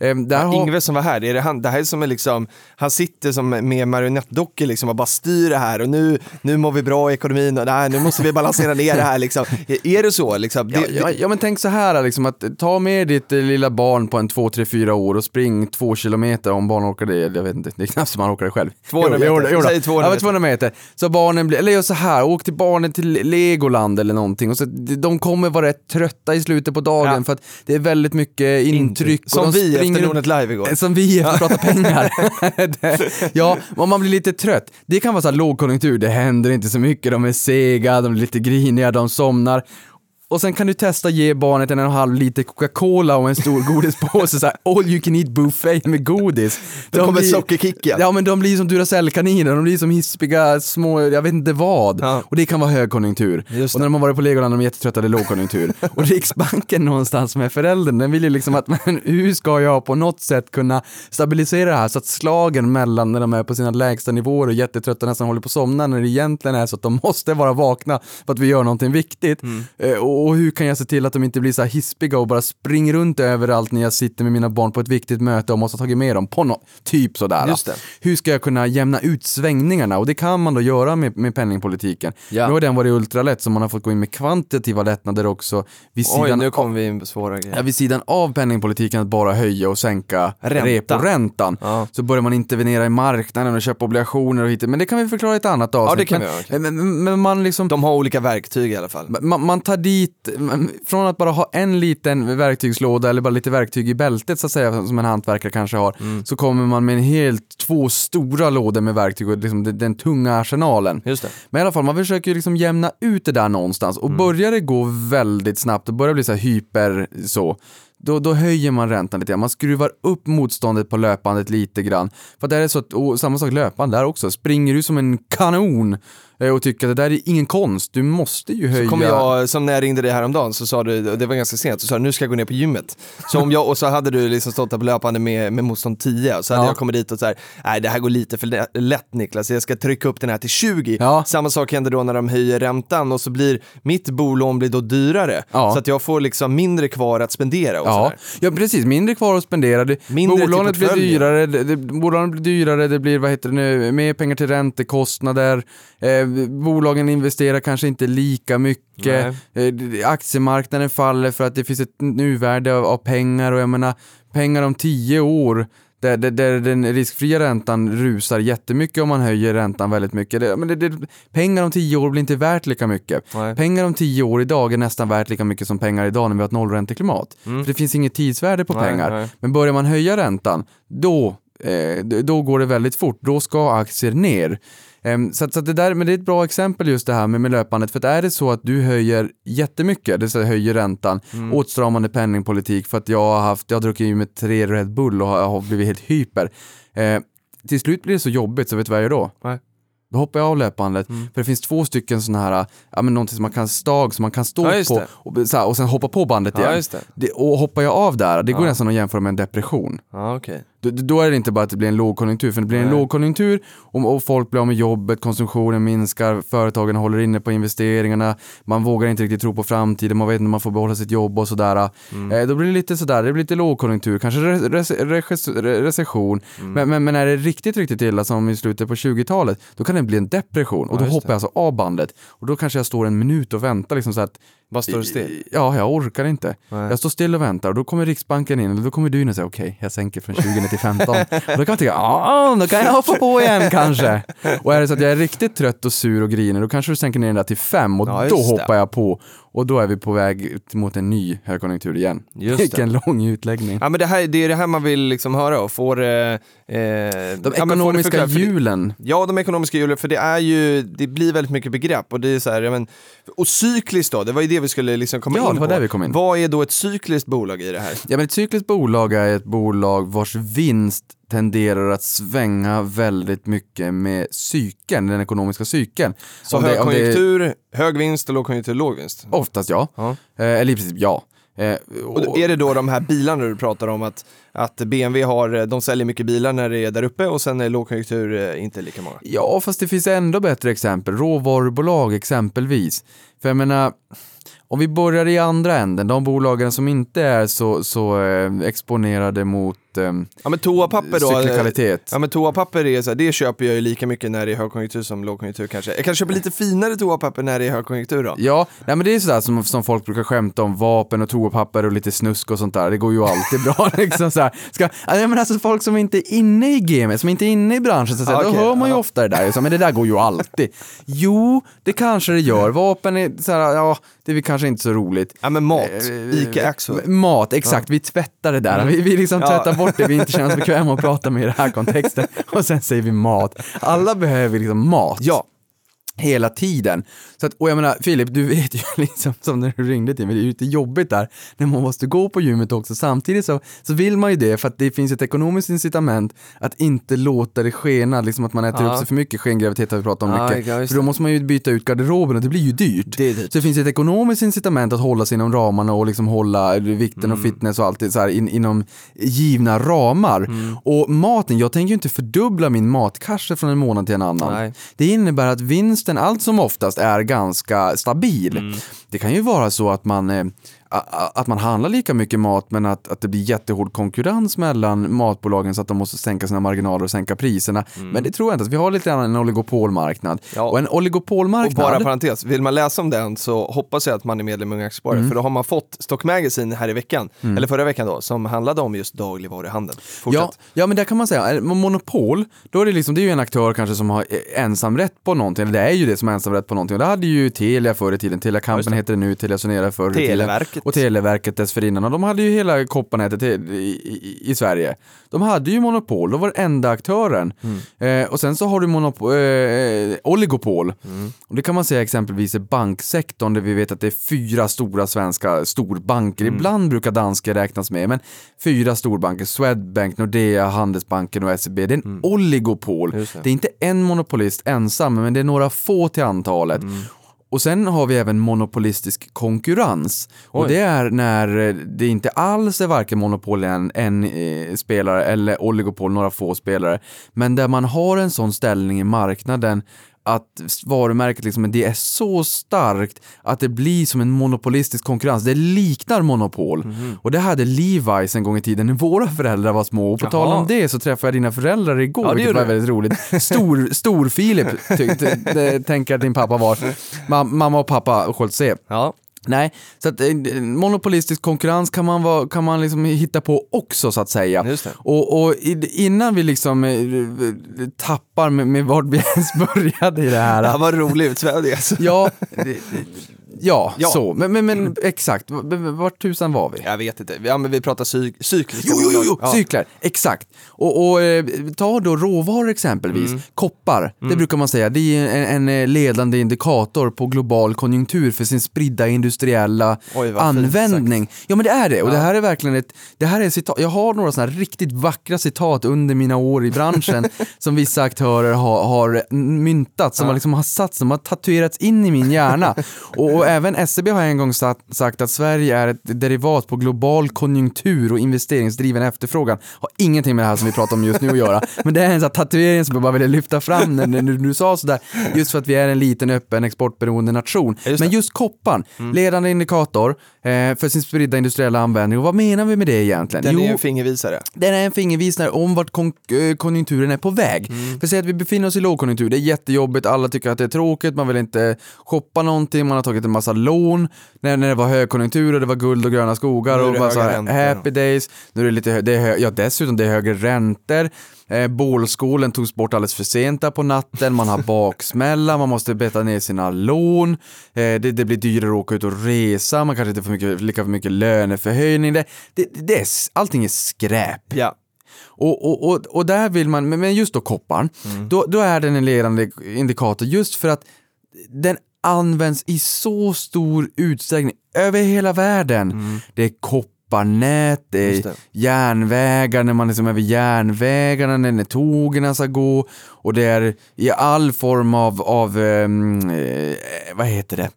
eh, där har... Ingve som var här, är det, han, det här är som är liksom, han sitter som med marionettdockor liksom och bara styr det här och nu, nu mår vi bra i ekonomin och nej, nu måste vi balansera ner det här liksom. Är- Är det så liksom? Det, Ja, ja, ja men tänk så här liksom att ta med ditt eh, lilla barn på en 2, 3, 4 år och spring två kilometer om barn orkar det, jag vet inte, det är knappt som man orkar det själv. 200 Jo, jo, meter. jo, jo, Säg 200 ja, men meter. 200 meter. Så barnen blir, eller gör så här, åk till barnen till Legoland eller någonting och så, de kommer vara rätt trötta i slutet på dagen för att det är väldigt mycket intryck. som vi efter Nordnet Live igår. som vi efter prata pengar. Det- ja, om man blir lite trött. Det kan vara så här lågkonjunktur, det händer inte så mycket, de är sega, de är lite griniga, de somnar. Och sen kan du testa ge barnet en och en halv liter Coca-Cola och en stor godispåse, så här, all you can eat buffet med godis. Då kommer blir- sockerkicken. Ja men de blir som Duracell-kaniner, de blir som hispiga små, jag vet inte vad. Ja. Och det kan vara högkonjunktur. Just Och när de har varit på Legoland är de jättetrötta, det är lågkonjunktur. och Riksbanken någonstans med föräldern, den vill ju liksom att, men hur ska jag på något sätt kunna stabilisera det här så att slagen mellan när de är på sina lägsta nivåer och jättetrötta nästan håller på att somna när det egentligen är så att de måste vara vakna för att vi gör någonting viktigt. Eh, och, och hur kan jag se till att de inte blir så här hispiga och bara springer runt överallt när jag sitter med mina barn på ett viktigt möte och måste ha tagit med dem på något, typ sådär. Hur ska jag kunna jämna ut svängningarna? Och det kan man då göra med, med penningpolitiken. Ja. Nu har den varit ultralätt så man har fått gå in med kvantitativa lättnader också vid Oj, sidan, nu kommer vi in på svåra grejer. ja, vid sidan av penningpolitiken att bara höja och sänka Ränta. reporäntan. Ja. Så börjar man intervenera i marknaden och köpa obligationer och hit. Men det kan vi förklara i ett annat avsnitt. det kan men, vi men, men, men man liksom De har olika verktyg i alla fall. man, man tar dit, man- från att bara ha en liten verktygslåda eller bara lite verktyg i bältet så att säga, som en hantverkare kanske har, Mm. så kommer man med en helt, två stora lådor med verktyg och liksom den, den tunga arsenalen. Just det. Men i alla fall, man försöker liksom jämna ut det där någonstans och Mm. börjar det gå väldigt snabbt och börjar bli så här hyper så, då, då höjer man räntan lite grann. Man skruvar upp motståndet på löpandet lite grann. För det är så att, och samma sak löpande där också, springer du som en kanon och tycker att det där är ingen konst, du måste ju höja. Kommer jag, som när jag ringde dig häromdagen så sa du, och det var ganska sent, så sa du nu ska jag gå ner på gymmet. Så om jag, och så hade du liksom stått där på löpande med, med motstånd 10, så hade Ja. jag kommit dit och så här, nej det här går lite för lä- lätt Niklas, jag ska trycka upp den här till 20. Ja. Samma sak händer då när de höjer räntan och så blir mitt bolån blir då dyrare. Ja. Så att jag får liksom mindre kvar att spendera och Ja, ja, precis. Mindre kvar att spendera. Det, Mindre till bolånet blir dyrare, det, det, bolånet blir dyrare, det blir vad heter det nu, mer pengar till räntekostnader. Eh, bolagen investerar kanske inte lika mycket. Eh, det- aktiemarknaden faller för att det finns ett nuvärde av, av pengar och jag menar, pengar om tio år där, där, där den riskfria räntan rusar jättemycket om man höjer räntan väldigt mycket. Det, men det, det, pengar om tio år blir inte värt lika mycket. Nej. Pengar om tio år idag är nästan värt lika mycket som pengar idag när vi har ett nollränteklimat. För det finns inget tidsvärde på Mm. Nej, pengar. nej. Men börjar man höja räntan, då, eh, då går det väldigt fort. Då ska aktier ner. Ehm, så att, så att det, där, men det är ett bra exempel just det här med, med löpandet. För att är det så att du höjer jättemycket, det vill säga höjer räntan, Mm. åtstramande penningpolitik för att jag har, haft, jag har druckit mig tre Red Bull och har, har blivit helt hyper. Eh, till slut blir det så jobbigt så vet du vad jag gör då? Nej. Då hoppar jag av löpandet, Mm. för det finns två stycken sådana här, ja men någonting som man kan stag som man kan stå Ja, på och, så här, och sen hoppa på bandet Ja, igen. det. Det, och hoppar jag av där, det går Ja. nästan att jämföra med en depression. Ja, okej. Då, är det inte bara att det blir en lågkonjunktur, för det blir en Nej. lågkonjunktur och, och folk blir av med jobbet, konsumtionen minskar, företagen håller inne på investeringarna, man vågar inte riktigt tro på framtiden, man vet inte om man får behålla sitt jobb och sådär. Mm. Eh, då blir det lite sådär, det blir lite lågkonjunktur, kanske recession, Mm. men, men, men är det riktigt, riktigt illa som i slutet på 20-talet, då kan det bli en depression och då hoppar jag alltså av bandet och då kanske jag står en minut och väntar liksom så att Vad står det still? Ja, jag orkar inte. Nej. Jag står still och väntar och då kommer Riksbanken in och då kommer du in och säger okej, jag sänker från 20 ner till 15. och då kan man tycka, ja, då kan jag hoppa på igen kanske. Och är det så att jag är riktigt trött och sur och grinig, då kanske du sänker ner den där till 5 och Ja, då det. hoppar jag på. Och då är vi på väg mot en ny högkonjunktur igen. Just det. Vilken lång utläggning. Ja men det, här, det är det här man vill liksom höra och får... Eh, eh, De ja, ekonomiska det- hjulen. Ja, de ekonomiska hjulen, för det är ju, det blir väldigt mycket begrepp och det är så här, ja, men, och cykliskt då, det var ju det vi skulle liksom komma Ja, in på. där vi kom in. Vad är då ett cykliskt bolag i det här? Ja men ett cykliskt bolag är ett bolag vars vinst tenderar att svänga väldigt mycket med cykeln, den ekonomiska cykeln. Så Om det- om det- högkonjunktur, hög vinst och lågkonjunktur, låg vinst. Oftast ja. Ja. Eh, eller i princip ja. Eh, Och är det då de här bilarna du pratar om att, att BMW har, de säljer mycket bilar när det är där uppe och sen är lågkonjunktur eh, inte lika många. Ja, fast det finns ändå bättre exempel. Råvarubolag exempelvis. För jag menar, om vi börjar i andra änden, de bolagen som inte är så, så eh, exponerade mot eh, Ja men toapapper då, eh, cyklikalitet. Ja men toapapper är så här, det köper jag ju lika mycket när det är högkonjunktur som lågkonjunktur kanske. Jag kan köpa lite finare toapapper när det är högkonjunktur då. Ja, nej men det är sådär som, som folk brukar skämta om, vapen och toapapper och lite snusk och sånt där. Det går ju alltid bra liksom så här. Ska, ja, men alltså folk som inte är inne i gamet, som inte är inne i branschen, så att säga, Ja, då okej, hör man ju ja. ofta det där. Så, men det där går ju alltid. Jo, det kanske det gör. Vapen är så här, ja, det är väl kanske inte så roligt. Ja men mat, Eh, Ica Axfood. Mat, exakt. Vi tvättar det där. Vi, vi liksom Ja. tvättar bort det vi inte känner oss bekväma att prata med i den här kontexten. Och sen säger vi mat. Alla behöver liksom mat. Ja, Hela tiden. Så att, och jag menar, Filip, du vet ju liksom som när du ringde till mig, det är ju lite jobbigt där när man måste gå på gymmet också. Samtidigt så, så vill man ju det för att det finns ett ekonomiskt incitament att inte låta det skena, liksom att man äter Ja. upp sig för mycket. Skengraviditet har vi pratat om Ja, mycket. ja, för då måste man ju byta ut garderoben och det blir ju dyrt. Det dyrt. Så det finns ett ekonomiskt incitament att hålla sig inom ramarna och liksom hålla vikten Mm. och fitness och allt det så här in, inom givna ramar. Mm. Och maten, jag tänker ju inte fördubbla min matkasse från en månad till en annan. Nej. Det innebär att vinsten allt som oftast är ganska stabil. Mm. Det kan ju vara så att man, eh, att man handlar lika mycket mat men att, att det blir jättehård konkurrens mellan matbolagen så att de måste sänka sina marginaler och sänka priserna. Men det tror jag inte. Vi har lite grann en oligopolmarknad. Mm. Ja. Och en Och oligopolmarknad... bara parentes, vill man läsa om den så hoppas jag att man är medlem i Unga Aktiesparare, Mm. för då har man fått Stock Magazine här i veckan, eller förra veckan då, som handlade om just dagligvaruhandeln. Fortsätt. Ja, ja, men där kan man säga, monopol, då är det liksom, det är ju en aktör kanske som har eh, ensamrätt på någonting, eller det är ju det som har ensamrätt på någonting. Och det hade ju Telia förr i tiden, Telia Kampen heter det nu, Telia Sonera förr i tiden. Televerket. Och Televerket dessförinnan. Och de hade ju hela kopparnätet i, i, i Sverige. De hade ju monopol, de var enda aktören. Mm. Eh, och sen så har du monopol, eh, oligopol. Mm. Och det kan man säga exempelvis i banksektorn där vi vet att det är fyra stora svenska storbanker. Mm. Ibland brukar danska räknas med, men fyra storbanker, Swedbank, Nordea, Handelsbanken och SEB. Det är en oligopol. Mm. Just det. Det är inte en monopolist ensam, men det är några få till antalet. Och sen har vi även monopolistisk konkurrens. Och Oj. det är när eh, det inte alls är varken monopol en, en eh, spelare eller oligopol, några få spelare. Men där man har en sån ställning i marknaden att varumärket liksom, det är så starkt att det blir som en monopolistisk konkurrens. Det liknar monopol. Mhm. Och det hade Levi's en gång i tiden när våra föräldrar var små. Och på tal om Jaha. det så träffade jag dina föräldrar igår, Ja, det vilket var väldigt roligt. Stor, stor Filip, tänker att din pappa var. Ma- mamma och pappa Scholtze. Ja. Nej, så att eh, monopolistisk konkurrens kan man, vara, kan man liksom hitta på också så att säga. Just det. Och, och i- innan vi liksom eh, tappar med, med vart vi ens började i det här. Det här var rolig utsvävning alltså. Ja, det- ja, Ja. så. Men, men, men exakt, vart tusan var vi? Jag vet inte, ja men vi pratar cyk cykliska Jo, jo, jo, jo. Ja. cyklar, exakt. Och, och eh, ta då råvaror exempelvis. Mm. Koppar, det brukar man säga, det är en, en eh, ledande indikator på global konjunktur för sin spridda industriella Oj, fint användning. Ja men det är det, och det här är verkligen ett, det här är citat, jag har några sådana här riktigt vackra citat under mina år i branschen som vissa aktörer har, har myntat, som har liksom har satt, som har tatuerats in i min hjärna. och, och även SEB har en gång sagt, att Sverige är ett derivat på global konjunktur och investeringsdriven efterfrågan. Har ingenting med det här som vi pratar om just nu att göra, men det är en sån tatuering som jag bara ville lyfta fram när, när du, du sa sådär, just för att vi är en liten öppen exportberoende nation. just men just kopparn, ledande indikator för sin spridda industriella användning. Och vad menar vi med det egentligen? Den är Jo, en fingervisare. den är en fingervisare om vart kon- eh, konjunkturen är på väg. För säg att vi befinner oss i lågkonjunktur, det är jättejobbigt, alla tycker att det är tråkigt, man vill inte shoppa någonting, man har tagit en massa lån när, när det var högkonjunktur och det var guld och gröna skogar är och bara så här, happy days. Nu är det lite, det är ja dessutom det är högre räntor, eh, bålskålen togs bort alldeles för sent där på natten, man har baksmälla, man måste beta ner sina lån, eh, det, det blir dyrare att åka ut och resa, man kanske inte får mycket, lika mycket löneförhöjning, det, det, det är, allting är skräp. Ja. Och, och, och, och där vill man, men just då kopparn, då, då är den en ledande indikator just för att den används i så stor utsträckning över hela världen. Det är kopparnät, det är det. järnvägar, när man liksom över järnvägarna, när, tågen ska gå och det är i all form av, av ehm, eh, vad heter det?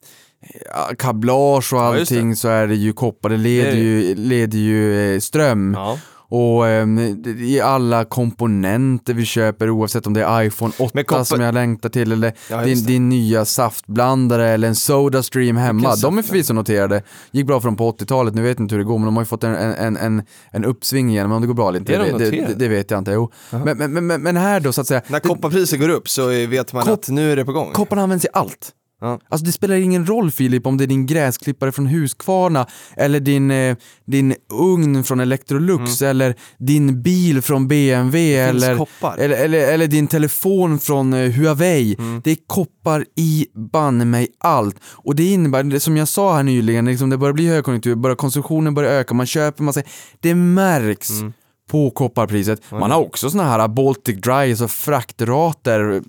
Ja, kablage och Ja, allting så är det ju koppar, det leder är ju, leder ju eh, ström. Ja. Och det- i alla komponenter vi köper oavsett om det är iPhone 8 Men koppar- som jag längtar till eller Ja, din, det. din nya saftblandare eller en Sodastream hemma. Vilken De är förvisso noterade. Gick bra för dem på 80-talet, nu vet jag inte hur det går men de har ju fått en, en, en, en uppsving igen. Men om det går bra eller inte, Är de det, det, det, det vet jag inte. Jo. Men, men, men, men här då så att säga, När det- kopparpriset går upp så vet man att nu är det på gång. Kopparn används i allt. Ja. Alltså det spelar ingen roll Filip om det är din gräsklippare från Husqvarna eller din, eh, din ugn från Electrolux eller din bil från BMW Mm. eller, eller, eller, eller din telefon från eh, Huawei. Mm. Det är koppar i banne mig allt. Och det innebär, det som jag sa här nyligen, liksom det börjar bli högkonjunktur, börjar konsumtionen börjar öka, man köper massa, det märks Mm. på kopparpriset. Man har också såna här Baltic Dry, alltså fraktrater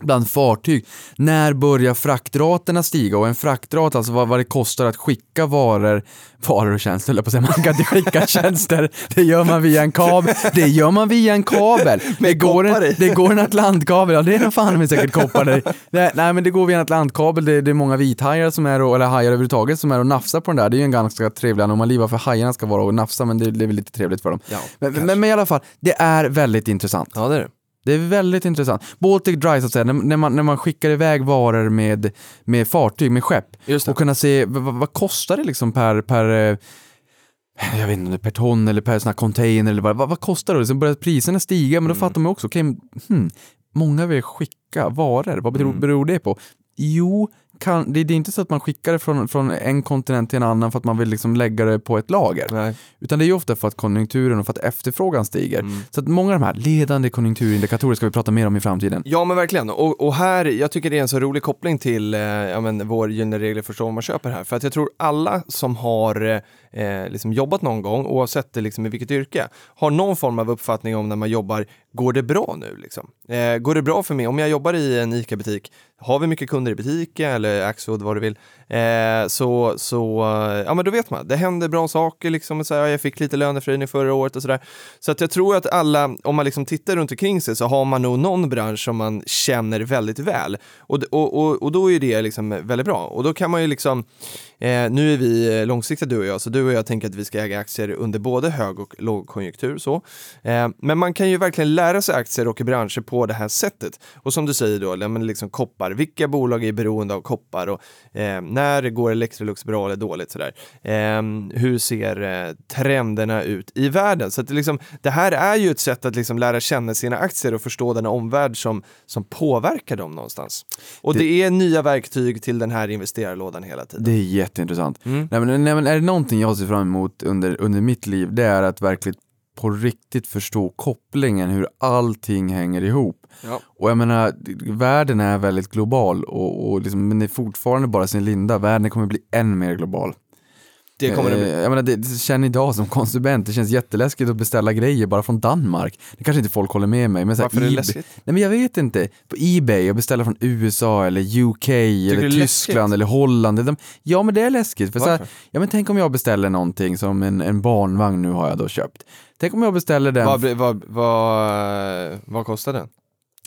bland fartyg. När börjar fraktraterna stiga? Och en fraktrat, alltså vad, vad det kostar att skicka varor, varor och tjänster, jag på att säga. Man kan inte skicka tjänster, det gör man via en kabel. Det gör man via en kabel. Det går en, det går en atlantkabel, ja det är nog fan med säkert koppar. Nej, men det går via en atlantkabel, det, det är många vithajar som är, och, eller hajar överhuvudtaget som är och nafsar på den där. Det är ju en ganska trevlig anomali varför hajarna ska vara och nafsa, men det, det är väl lite trevligt för dem. Ja, men, men, men i alla fall, det är väldigt intressant. Ja, det är det. Det är väldigt intressant. Baltic Dry, så att säga, när, när, man, när man skickar iväg varor med, med fartyg, med skepp, och kunna se vad, vad- kostar det liksom per, per eh, jag vet inte per ton eller per sån här container eller vad, vad, vad kostar det? Sen börjar priserna stiga, men då fattar man också, okej, hmm, många vill skicka varor, vad beror, beror det på? Jo, kan, det, det är inte så att man skickar det från, från en kontinent till en annan för att man vill liksom lägga det på ett lager. Nej. Utan det är ju ofta för att konjunkturen och för att efterfrågan stiger. Så att många av de här ledande konjunkturindikatorer ska vi prata mer om i framtiden. Ja men verkligen, och, och här, jag tycker det är en så rolig koppling till eh, ja, men, vår gyllene regel för vad man köper här. För att jag tror alla som har eh, liksom jobbat någon gång, oavsett det, liksom, i vilket yrke, har någon form av uppfattning om när man jobbar, går det bra nu? Liksom? Eh, går det bra för mig? Om jag jobbar i en ICA-butik, har vi mycket kunder i butiken eller Axfood, vad du vill, eh, så, så eh, ja men då vet man, det händer bra saker, liksom, så här, jag fick lite löneförhöjning förra året och sådär. Så att jag tror att alla, om man liksom tittar runt omkring sig så har man nog någon bransch som man känner väldigt väl. Och, och, och, och då är det liksom väldigt bra. Och då kan man ju liksom, eh, nu är vi långsiktiga du och jag, så du och jag tänker att vi ska äga aktier under både hög och lågkonjunktur. Så. Eh, men man kan ju verkligen lära sig aktier och branscher på det här sättet. Och som du säger då, liksom koppar, vilka bolag är beroende av koppar och eh, när går Electrolux bra eller dåligt sådär. Eh, hur ser eh, trenderna ut i världen? Så att det, liksom, det här är ju ett sätt att liksom lära känna sina aktier och förstå den omvärld som, som påverkar dem någonstans. Och det, är nya verktyg till den här investerarlådan hela tiden. Det är jätteintressant. Mm. Nej, men, nej, men är det någonting jag ser fram emot under, under mitt liv, det är att verkligen på riktigt förstå kopplingen, hur allting hänger ihop. Ja. Och jag menar, världen är väldigt global, och, och liksom, men det är fortfarande bara sin linda. Världen kommer bli än mer global. Det kommer det bli. Eh, Jag menar, det, det känner idag som konsument, det känns jätteläskigt att beställa grejer bara från Danmark. Det kanske inte folk håller med mig, men så här, Varför är det läskigt? Nej men jag vet inte. På Ebay och beställa från USA eller UK det eller Tyskland eller Holland. De, ja men det är läskigt. För så här, ja men tänk om jag beställer någonting som en, en barnvagn nu har jag då köpt. Tänk om jag beställer den, Vad, vad, vad, vad kostar den?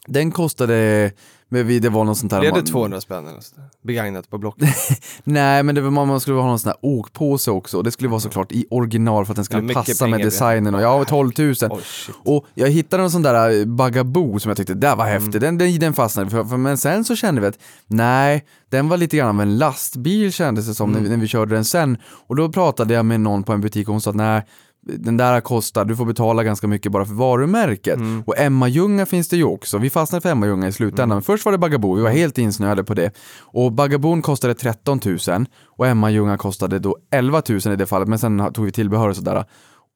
den kostade, men det var något sånt här. Blev det man- 200 spänn sådär? Begagnat på Blocket? Nej men det var, man skulle ha någon sån här åkpåse också det skulle vara såklart i original för att den skulle Ja, passa med designen och ja, 12 000. Oj, shit. Och jag hittade en sån där eh, Bagaboo som jag tyckte, det var häftigt, den, den, den fastnade för, för. Men sen så kände vi att, nej, den var lite grann av en lastbil kändes det som när, vi, när vi körde den sen. Och då pratade jag med någon på en butik och hon sa att nej, den där kostar, du får betala ganska mycket bara för varumärket. Och Emma Ljunga finns det ju också. Vi fastnade för Emma Ljunga i slutändan. Men först var det Bagaboo, vi var helt insnöade på det. Och Bagaboon kostade 13 000 och Emma Ljunga kostade då 11 000 i det fallet, men sen tog vi tillbehör och sådär.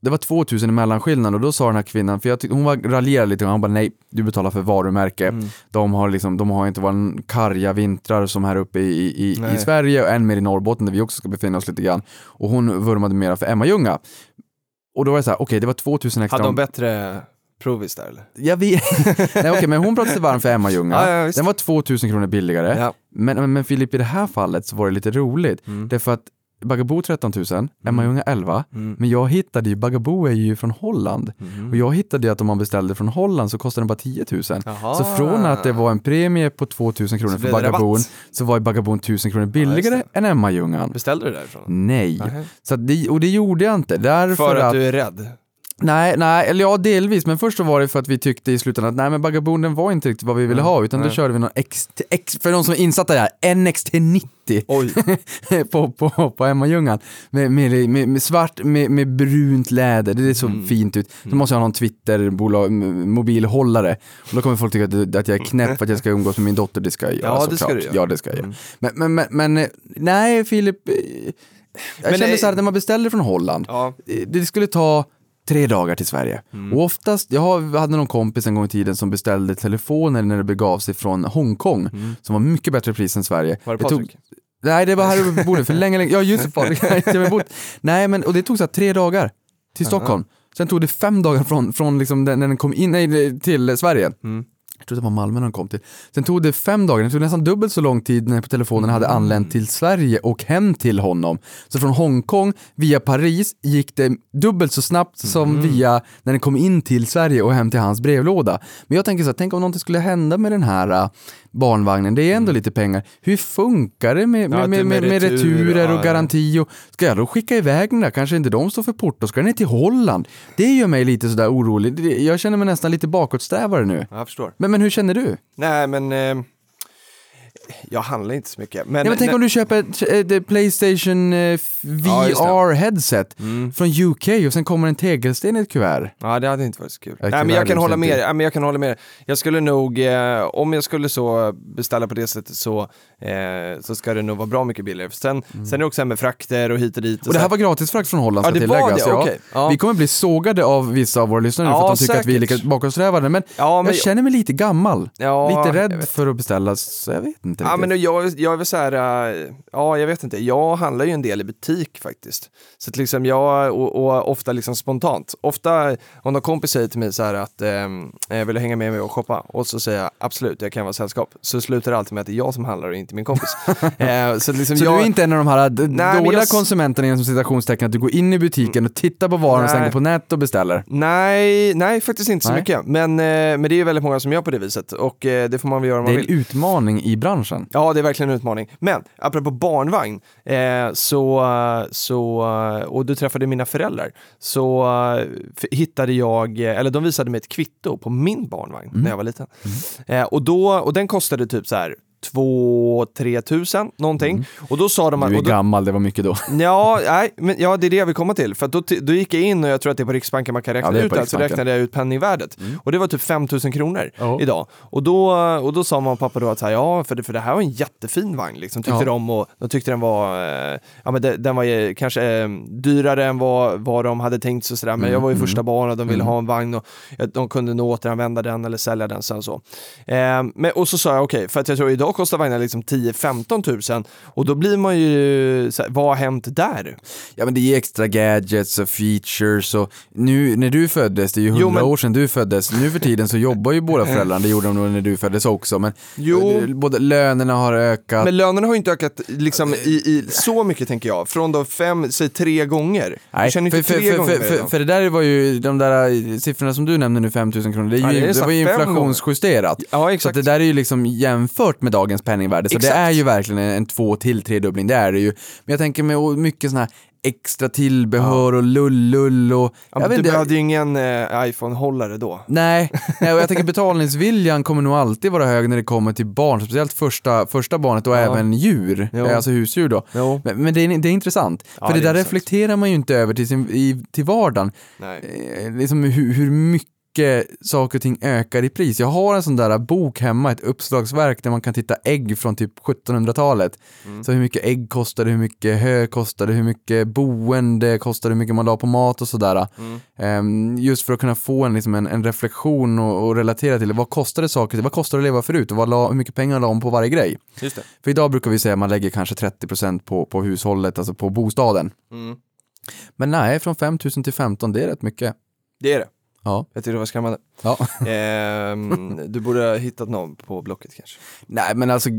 Det var 2000 i mellanskillnad och då sa den här kvinnan, för jag tyck- hon var raljerade lite grann, hon bara nej, du betalar för varumärke. Mm. De, har liksom, de har inte varit karga vintrar som här uppe i, i, i. Sverige och än mer i Norrbotten där vi också ska befinna oss lite grann. Och hon vurmade mera för Emma Ljunga. Och då var det så här, okej det var 2000 extra. Hade de bättre provis där eller? jag vet, nej okej men hon pratade sig varm för Emma Ljunga. Ja, ja. Den var 2000 kronor billigare. Ja. Men, men, men Filip, i det här fallet så var det lite roligt. Mm. Därför att Bagabo 13 000, Emma Ljunga 11. Mm. Men jag hittade ju, Bagabo är ju från Holland. Mhm. Och jag hittade ju att om man beställde från Holland så kostade den bara 10 000. Jaha. Så från att det var en premie på 2000 kronor Så för rabatt. så var ju Bagabon 1000 kronor billigare det. än Emma Ljungan. Beställde du därifrån? Nej. Nej. Så det, och det gjorde jag inte. Därför För att att, du är rädd? Nej, nej, eller ja delvis, men först så var det för att vi tyckte i slutändan att nej men Bagabon den var inte riktigt vad vi ville ha, utan då nej. körde vi någon X, X för de som är insatta det här, NXT90 Oj. på, på, på Emma Ljungan. Med, med, med, med svart, med, med brunt läder, det är så Mm. fint ut. Då måste jag ha någon Twitterbolag, m- mobilhållare. Och då kommer folk tycka att, att jag är knäpp för att jag ska umgås med min dotter, det ska jag göra Ja, det såklart. ska du göra. Ja, det ska jag. Mm. Men, men, men, men eh, nej Filip, eh, jag Men kände det- så här när man beställer från Holland, Ja. eh, det skulle ta tre dagar till Sverige. Mm. Och oftast, jag hade någon kompis en gång i tiden som beställde telefoner när det begav sig från Hongkong, som var mycket bättre pris än Sverige. Mm. Var det Det tog- Patrik? Nej, det var här på bordet för länge, länge. Ja, just det, Patrik. Jag. Nej, men och det tog så här tre dagar till Stockholm. Sen tog det fem dagar från, från liksom den, när den kom in nej, till Sverige. Mm. Jag tror det var Malmö de kom till. Sen tog det fem dagar, det tog nästan dubbelt så lång tid när på telefonen hade anlänt till Sverige och hem till honom. Så från Hongkong via Paris gick det dubbelt så snabbt som via när den kom in till Sverige och hem till hans brevlåda. Men jag tänker så här, tänk om någonting skulle hända med den här äh, barnvagnen, det är ändå lite pengar. Hur funkar det med, med, Ja, med, med med, retur, returer och ja. garanti? Och, ska jag då skicka iväg den där? Kanske inte de står för porto, ska den ner till Holland? Det gör mig lite sådär orolig. Jag känner mig nästan lite bakåtsträvare nu. Jag förstår. Men, men hur känner du? Nej, men eh, jag handlar inte så mycket. Men, Ja, men tänk nej, om du köper ett, ett Playstation eh, f- Ja. VR-headset Mm. från UK och sen kommer en tegelsten i ett kuvert. Ja, det hade inte varit så kul. Ja, Nej, men jag kan hålla med dig. Ja, men jag kan hålla med dig. Jag skulle nog, eh, om jag skulle så beställa på det sättet så, eh, så ska det nog vara bra mycket billigare. Sen, sen är det också med frakter och hit och dit. Mm. Och det här var gratis frakt från Holland Ja, ska tilläggas. det, okej. Ja. Vi kommer bli sågade av vissa av våra lyssnare nu för Ja, att de tycker att vi är lika säkert. bakåtsträvande. Men, Ja, men jag känner mig lite gammal. Ja, lite rädd för att beställa, så jag vet inte Ja, riktigt. men jag, jag är väl så här, eh, ja jag vet inte, jag handlar ju en del i butik faktiskt. Så att liksom jag, och, och ofta liksom spontant. Ofta om någon kompis säger till mig så här att eh, vill du hänga med mig och shoppa? Och så säger jag absolut, jag kan vara sällskap. Så slutar det alltid med att det är jag som handlar och inte min kompis. eh, så liksom Så jag, du är inte en av de här d- men dåliga jag- konsumenterna inom citationstecken, att du går in i butiken och tittar på varan och sen Nej. går på nätet och beställer? Nej, nej faktiskt inte så Nej. mycket. Men, eh, men det är ju väldigt många som gör på det viset och eh, det får man väl göra om Det man är en vill. utmaning i branschen. Ja, det är verkligen en utmaning. Men apropå barnvagn, eh, så, så, och du träffade mina föräldrar, så eh, hittade jag, eh, eller de visade mig ett kvitto på min barnvagn Mm. när jag var liten. Eh, och, då, och den kostade typ så här 2-3 tusen någonting. Och då sa de att... Mm. Du är och då, gammal, det var mycket då. Ja, nej, men ja, det är det jag vill komma till. För att då, då gick jag in och jag tror att det är på Riksbanken man kan räkna Ja, ut det, så räknade jag ut penningvärdet. Och det var typ 5000 kronor Ja. idag. Och då, och då sa mamma och pappa då att så här, ja, för det, för det här var en jättefin vagn. Liksom, tyckte Ja. de och de tyckte den var, eh, ja men det, den var eh, kanske eh, dyrare än vad, vad de hade tänkt sig. Men jag var ju första barn och de ville ha en vagn och de kunde nog återanvända den eller sälja den sen så. Eh, men, och så sa jag okej, för att jag tror idag kostar vagnar liksom 10-15 tusen och då blir man ju, så här, vad har hänt där? Ja men det är extra gadgets och features och nu när du föddes, det är ju hundra men- år sedan du föddes, nu för tiden så jobbar ju båda föräldrarna, det gjorde de nog när du föddes också, men Jo. eh, både lönerna har ökat, Men lönerna har ju inte ökat liksom, i, i så mycket tänker jag, från då fem, säg tre gånger. Nej, för, för, för, för, idag. det där var ju, de där eh, siffrorna som du nämnde nu, 5000 kronor, det, är ju, det så var ju inflationsjusterat. Ja, Så exakt. att det där är ju liksom jämfört med dagens penningvärde, så Exakt. det är ju verkligen en, en två till tredubbling, det är det ju. Men jag tänker med mycket sådana här extra tillbehör och lullull och... Ja, jag vet du inte, behövde ju ingen eh, iPhone-hållare då. Nej, nej, och jag tänker betalningsviljan kommer nog alltid vara hög när det kommer till barn, speciellt första, första barnet och Ja. även djur, Jo. eh, alltså husdjur då. Jo. Men, men det, är, det är intressant, Ja, för det, det är där intressant. reflekterar man ju inte över till, sin, i, till vardagen. Eh, liksom hur, hur mycket saker och ting ökar i pris. Jag har en sån där bok hemma, ett uppslagsverk där man kan titta ägg från typ 1700-talet. Mm. Så hur mycket ägg kostade, hur mycket hö kostade, hur mycket boende kostade, hur mycket man la på mat och sådär. Mm. Ehm, just för att kunna få en, liksom en, en reflektion och, och relatera till det. Vad kostade saker, vad kostade det att leva förut och vad la, hur mycket pengar la om på varje grej? För idag brukar vi säga att man lägger kanske 30% på, på hushållet, alltså på bostaden. Mm. Men nej, från 5 000 till 15, det är rätt mycket. Det är det. Ja. Jag tyckte det var skrämmande. ja. Ehm, du borde ha hittat någon på Blocket kanske. Nej men alltså,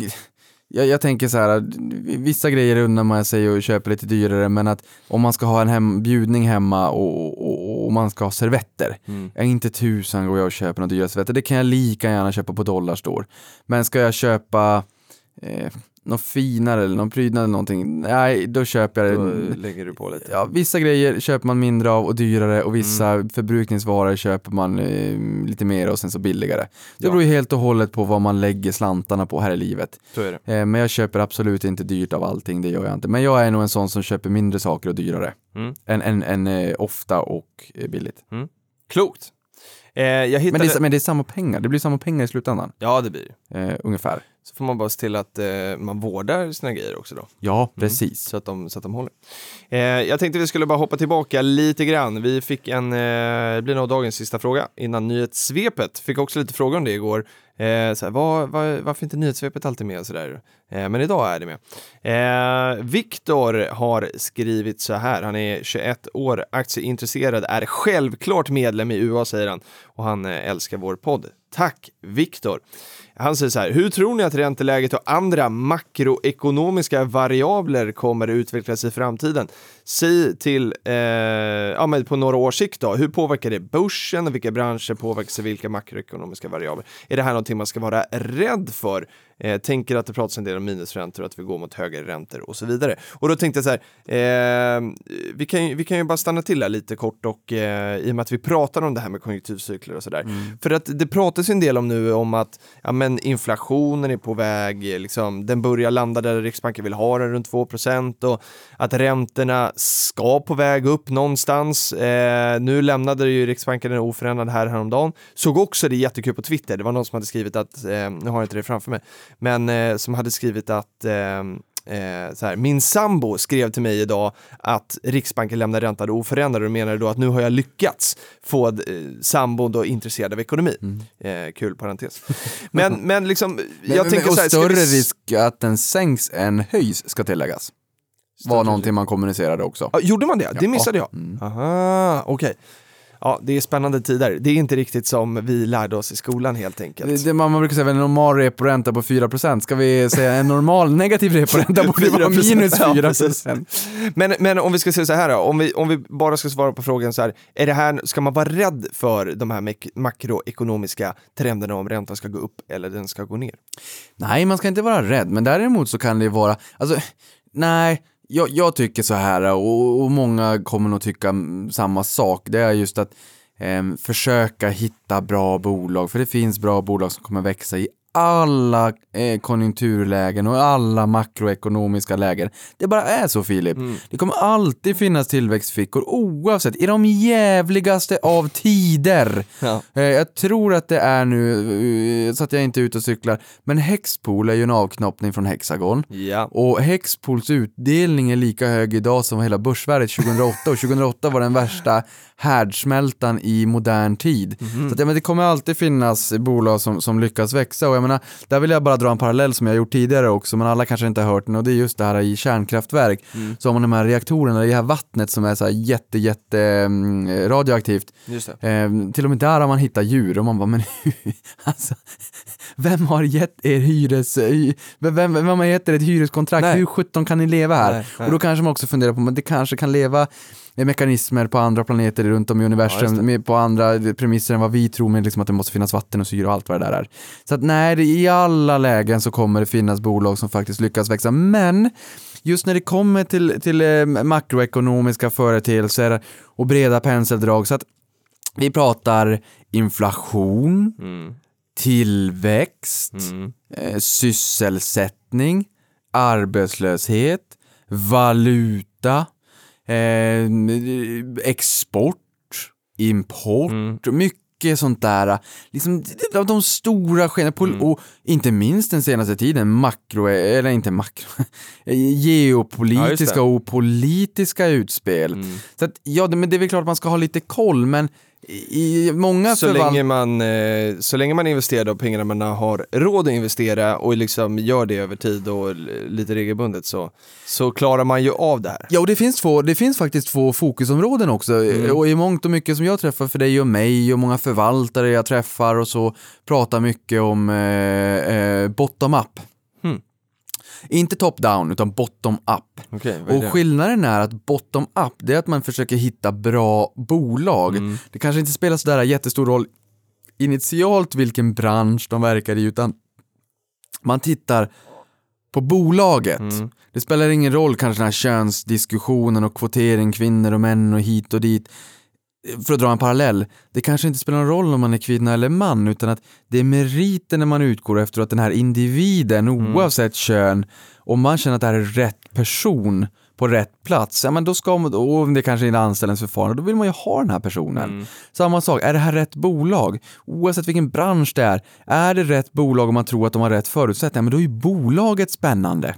jag, jag tänker så här, vissa grejer unnar man sig och köper lite dyrare men att om man ska ha en hem, bjudning hemma och, och, och man ska ha servetter, Mm. är inte tusan går jag och köper några dyra servetter, det kan jag lika gärna köpa på Dollarstore. Men ska jag köpa eh, något finare eller någon prydnad eller någonting, nej då köper jag Då det. lägger du på lite. Ja, vissa grejer köper man mindre av och dyrare och vissa Mm. förbrukningsvaror köper man eh, lite mer och sen så billigare. Det Ja. beror ju helt och hållet på vad man lägger slantarna på här i livet. Så är det. Eh, men jag köper absolut inte dyrt av allting, det gör jag inte. Men jag är nog en sån som köper mindre saker och dyrare. Mm. Än, än, än eh, ofta och eh, billigt. Klokt. Eh, jag Men hittade... det, är, men det är samma pengar, det blir samma pengar i slutändan. Ja, det blir. Eh, ungefär. Så får man bara se till att eh, man vårdar sina grejer också då. Ja, precis. Så att de, så att de håller. Eh, jag tänkte vi skulle bara hoppa tillbaka lite grann. Vi fick en, eh, det blir nog dagens sista fråga innan nyhetssvepet. Fick också lite frågor om det igår. Eh, så här, var, var, varför inte nyhetssvepet alltid med sådär. Eh, men idag är det med. Eh, Viktor har skrivit så här, han är 21 år, aktieintresserad, är självklart medlem i UA säger han och han eh, älskar vår podd. Tack Viktor. Han säger så här, hur tror ni att ränteläget och andra makroekonomiska variabler kommer utvecklas i framtiden? Säg till, eh, ja men på några års sikt då, hur påverkar det börsen och vilka branscher påverkas av vilka makroekonomiska variabler? Är det här någonting man ska vara rädd för? Eh, tänker att det pratas en del om minusräntor och att vi går mot högre räntor och så vidare. Och då tänkte jag så här, eh, vi, kan, vi kan ju bara stanna till här lite kort och eh, i och med att vi pratar om det här med konjunkturcykler och sådär. För att det pratas ju en del om nu om att ja, men inflationen är på väg, liksom, den börjar landa där Riksbanken vill ha den, runt 2 och att räntorna ska på väg upp någonstans. Eh, nu lämnade ju Riksbanken den oförändrad här häromdagen. Såg också det jättekul på Twitter, det var någon som hade skrivit att, eh, nu har jag inte det framför mig, men eh, som hade skrivit att eh, Eh, så här, min sambo skrev till mig idag att Riksbanken lämnar räntan oförändrad och menade då att nu har jag lyckats få eh, sambon då intresserad av ekonomi. Eh, kul parentes. Men, men liksom, jag Men- tänker och så här, större vi risk att den sänks än höjs, ska tilläggas. Var någonting man kommunicerade också. Ja, gjorde man det? Det missade jag. Mm. Aha, okej. Ja, det är spännande tider. Det är inte riktigt som vi lärde oss i skolan helt enkelt. Det, det, man man brukar säga en normal reporänta på 4%, ska vi säga en normal negativ reporänta vara 4%. minus Ja, 4%. Men, men om vi ska säga så här då, om vi, om vi bara ska svara på frågan så här, är det här, ska man vara rädd för de här mek- makroekonomiska trenderna om räntan ska gå upp eller den ska gå ner? Nej, man ska inte vara rädd, men däremot så kan det vara, alltså, nej, jag, jag tycker så här och, och många kommer nog tycka samma sak. Det är just att eh, försöka hitta bra bolag, för det finns bra bolag som kommer växa i alla eh, konjunkturlägen och alla makroekonomiska lägen. Det bara är så Filip. Det kommer alltid finnas tillväxtfickor oavsett, i de jävligaste av tider. Ja. Eh, Jag tror att det är nu, eh, så att jag inte är ute och cyklar, men Hexpool är ju en avknoppning från Hexagon. Ja. Och Hexpools utdelning är lika hög idag som hela börsvärdet 2008 och 2008 var den värsta härdsmältan i modern tid. Så att, ja, men det kommer alltid finnas bolag som, som lyckas växa och jag menar, där vill jag bara dra en parallell som jag gjort tidigare också, men alla kanske inte har hört den och det är just det här i kärnkraftverk. Så har man de här reaktorerna, det här vattnet som är så här jätte, jätte mm, radioaktivt. Eh, till och med där har man hittat djur och man bara, men alltså, vem har gett er hyres, hy- vem, vem, vem har gett er ett hyreskontrakt? Nej. Hur sjutton kan ni leva här? Nej, nej. Och då kanske man också funderar på, men det kanske kan leva eh, mekanismer på andra planeter runt om i Ja, universum, med, på andra premisser än vad vi tror, med liksom att det måste finnas vatten och syre och allt vad det där är. Så att nej, i alla lägen så kommer det finnas bolag som faktiskt lyckas växa, men just när det kommer till, till eh, makroekonomiska företeelser och breda penseldrag, så att vi pratar inflation, Mm. tillväxt, Mm. eh, sysselsättning, arbetslöshet, valuta, eh, export, import, Mm. mycket sånt där. Liksom, de, de stora skenorna, Mm. och inte minst den senaste tiden, makro, eller inte makro, geopolitiska det. och politiska utspel. Mm. Så att, ja, men det är väl klart att man ska ha lite koll, men i många Så, länge man, eh, så länge man investerar de pengarna man har råd att investera och liksom gör det över tid och lite regelbundet så, så klarar man ju av det här. Ja, och det finns, två, det finns faktiskt två fokusområden också. Och i mångt och mycket som jag träffar för dig och mig och många förvaltare jag träffar och så pratar mycket om eh, eh, bottom-up. Inte top-down, utan bottom-up. Är Och skillnaden är att bottom-up, det är att man försöker hitta bra bolag. Mm. Det kanske inte spelar sådär jättestor roll initialt vilken bransch de verkar i, utan man tittar på bolaget. Mm. Det spelar ingen roll kanske den här könsdiskussionen och kvotering, kvinnor och män och hit och dit. För att dra en parallell, det kanske inte spelar någon roll om man är kvinna eller man, utan att det är meriterna man utgår efter att den här individen, oavsett kön, om man känner att det här är rätt person på rätt plats, ja men då ska man, och det kanske är en anställningsförfarande, då vill man ju ha den här personen. Samma sak, är det här rätt bolag? Oavsett vilken bransch det är, är det rätt bolag om man tror att de har rätt förutsättningar, men då är ju bolaget spännande.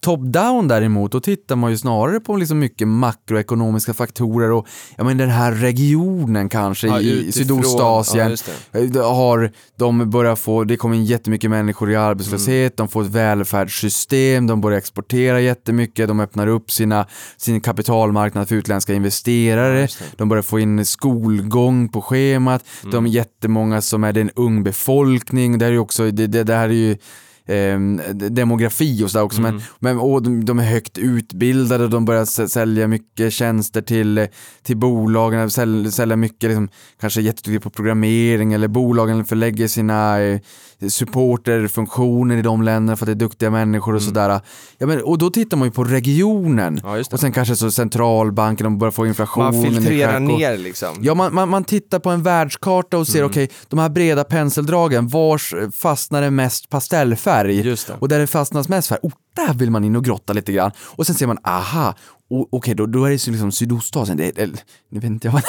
Top-down däremot, då tittar man ju snarare på liksom mycket makroekonomiska faktorer och ja, men den här regionen kanske Ja, i. Sydostasien Ja. Eh, har de börjat få, det kommer in jättemycket människor i arbetslöshet, de får ett välfärdssystem, de börjar exportera jättemycket, de öppnar upp sina, sin kapitalmarknad för utländska investerare. De börjar få in skolgång på schemat. De är jättemånga som är en ung befolkning. Det här är ju också, det, det, det här är ju ehm, demografi och sådär också. Men, men och de, de är högt utbildade och de börjar sälja mycket tjänster till, till bolagen, sälja, sälja mycket, liksom, kanske jätteduktiga på programmering eller bolagen förlägger sina eh, supporterfunktioner i de länderna för att det är duktiga människor och sådär. Ja, men, och då tittar man ju på regionen. Ja, och sen kanske så centralbanken, de börjar få inflationen Man filtrerar ner liksom. Ja, man, man, man tittar på en världskarta och ser, okej, de här breda penseldragen, vars fastnar det mest pastellfärg? Det. Och där det fastnas mest färg, oh, där vill man in och grotta lite grann. Och sen ser man, aha, okej, då, då är det liksom Sydostasien, det eller, nu vet inte jag vad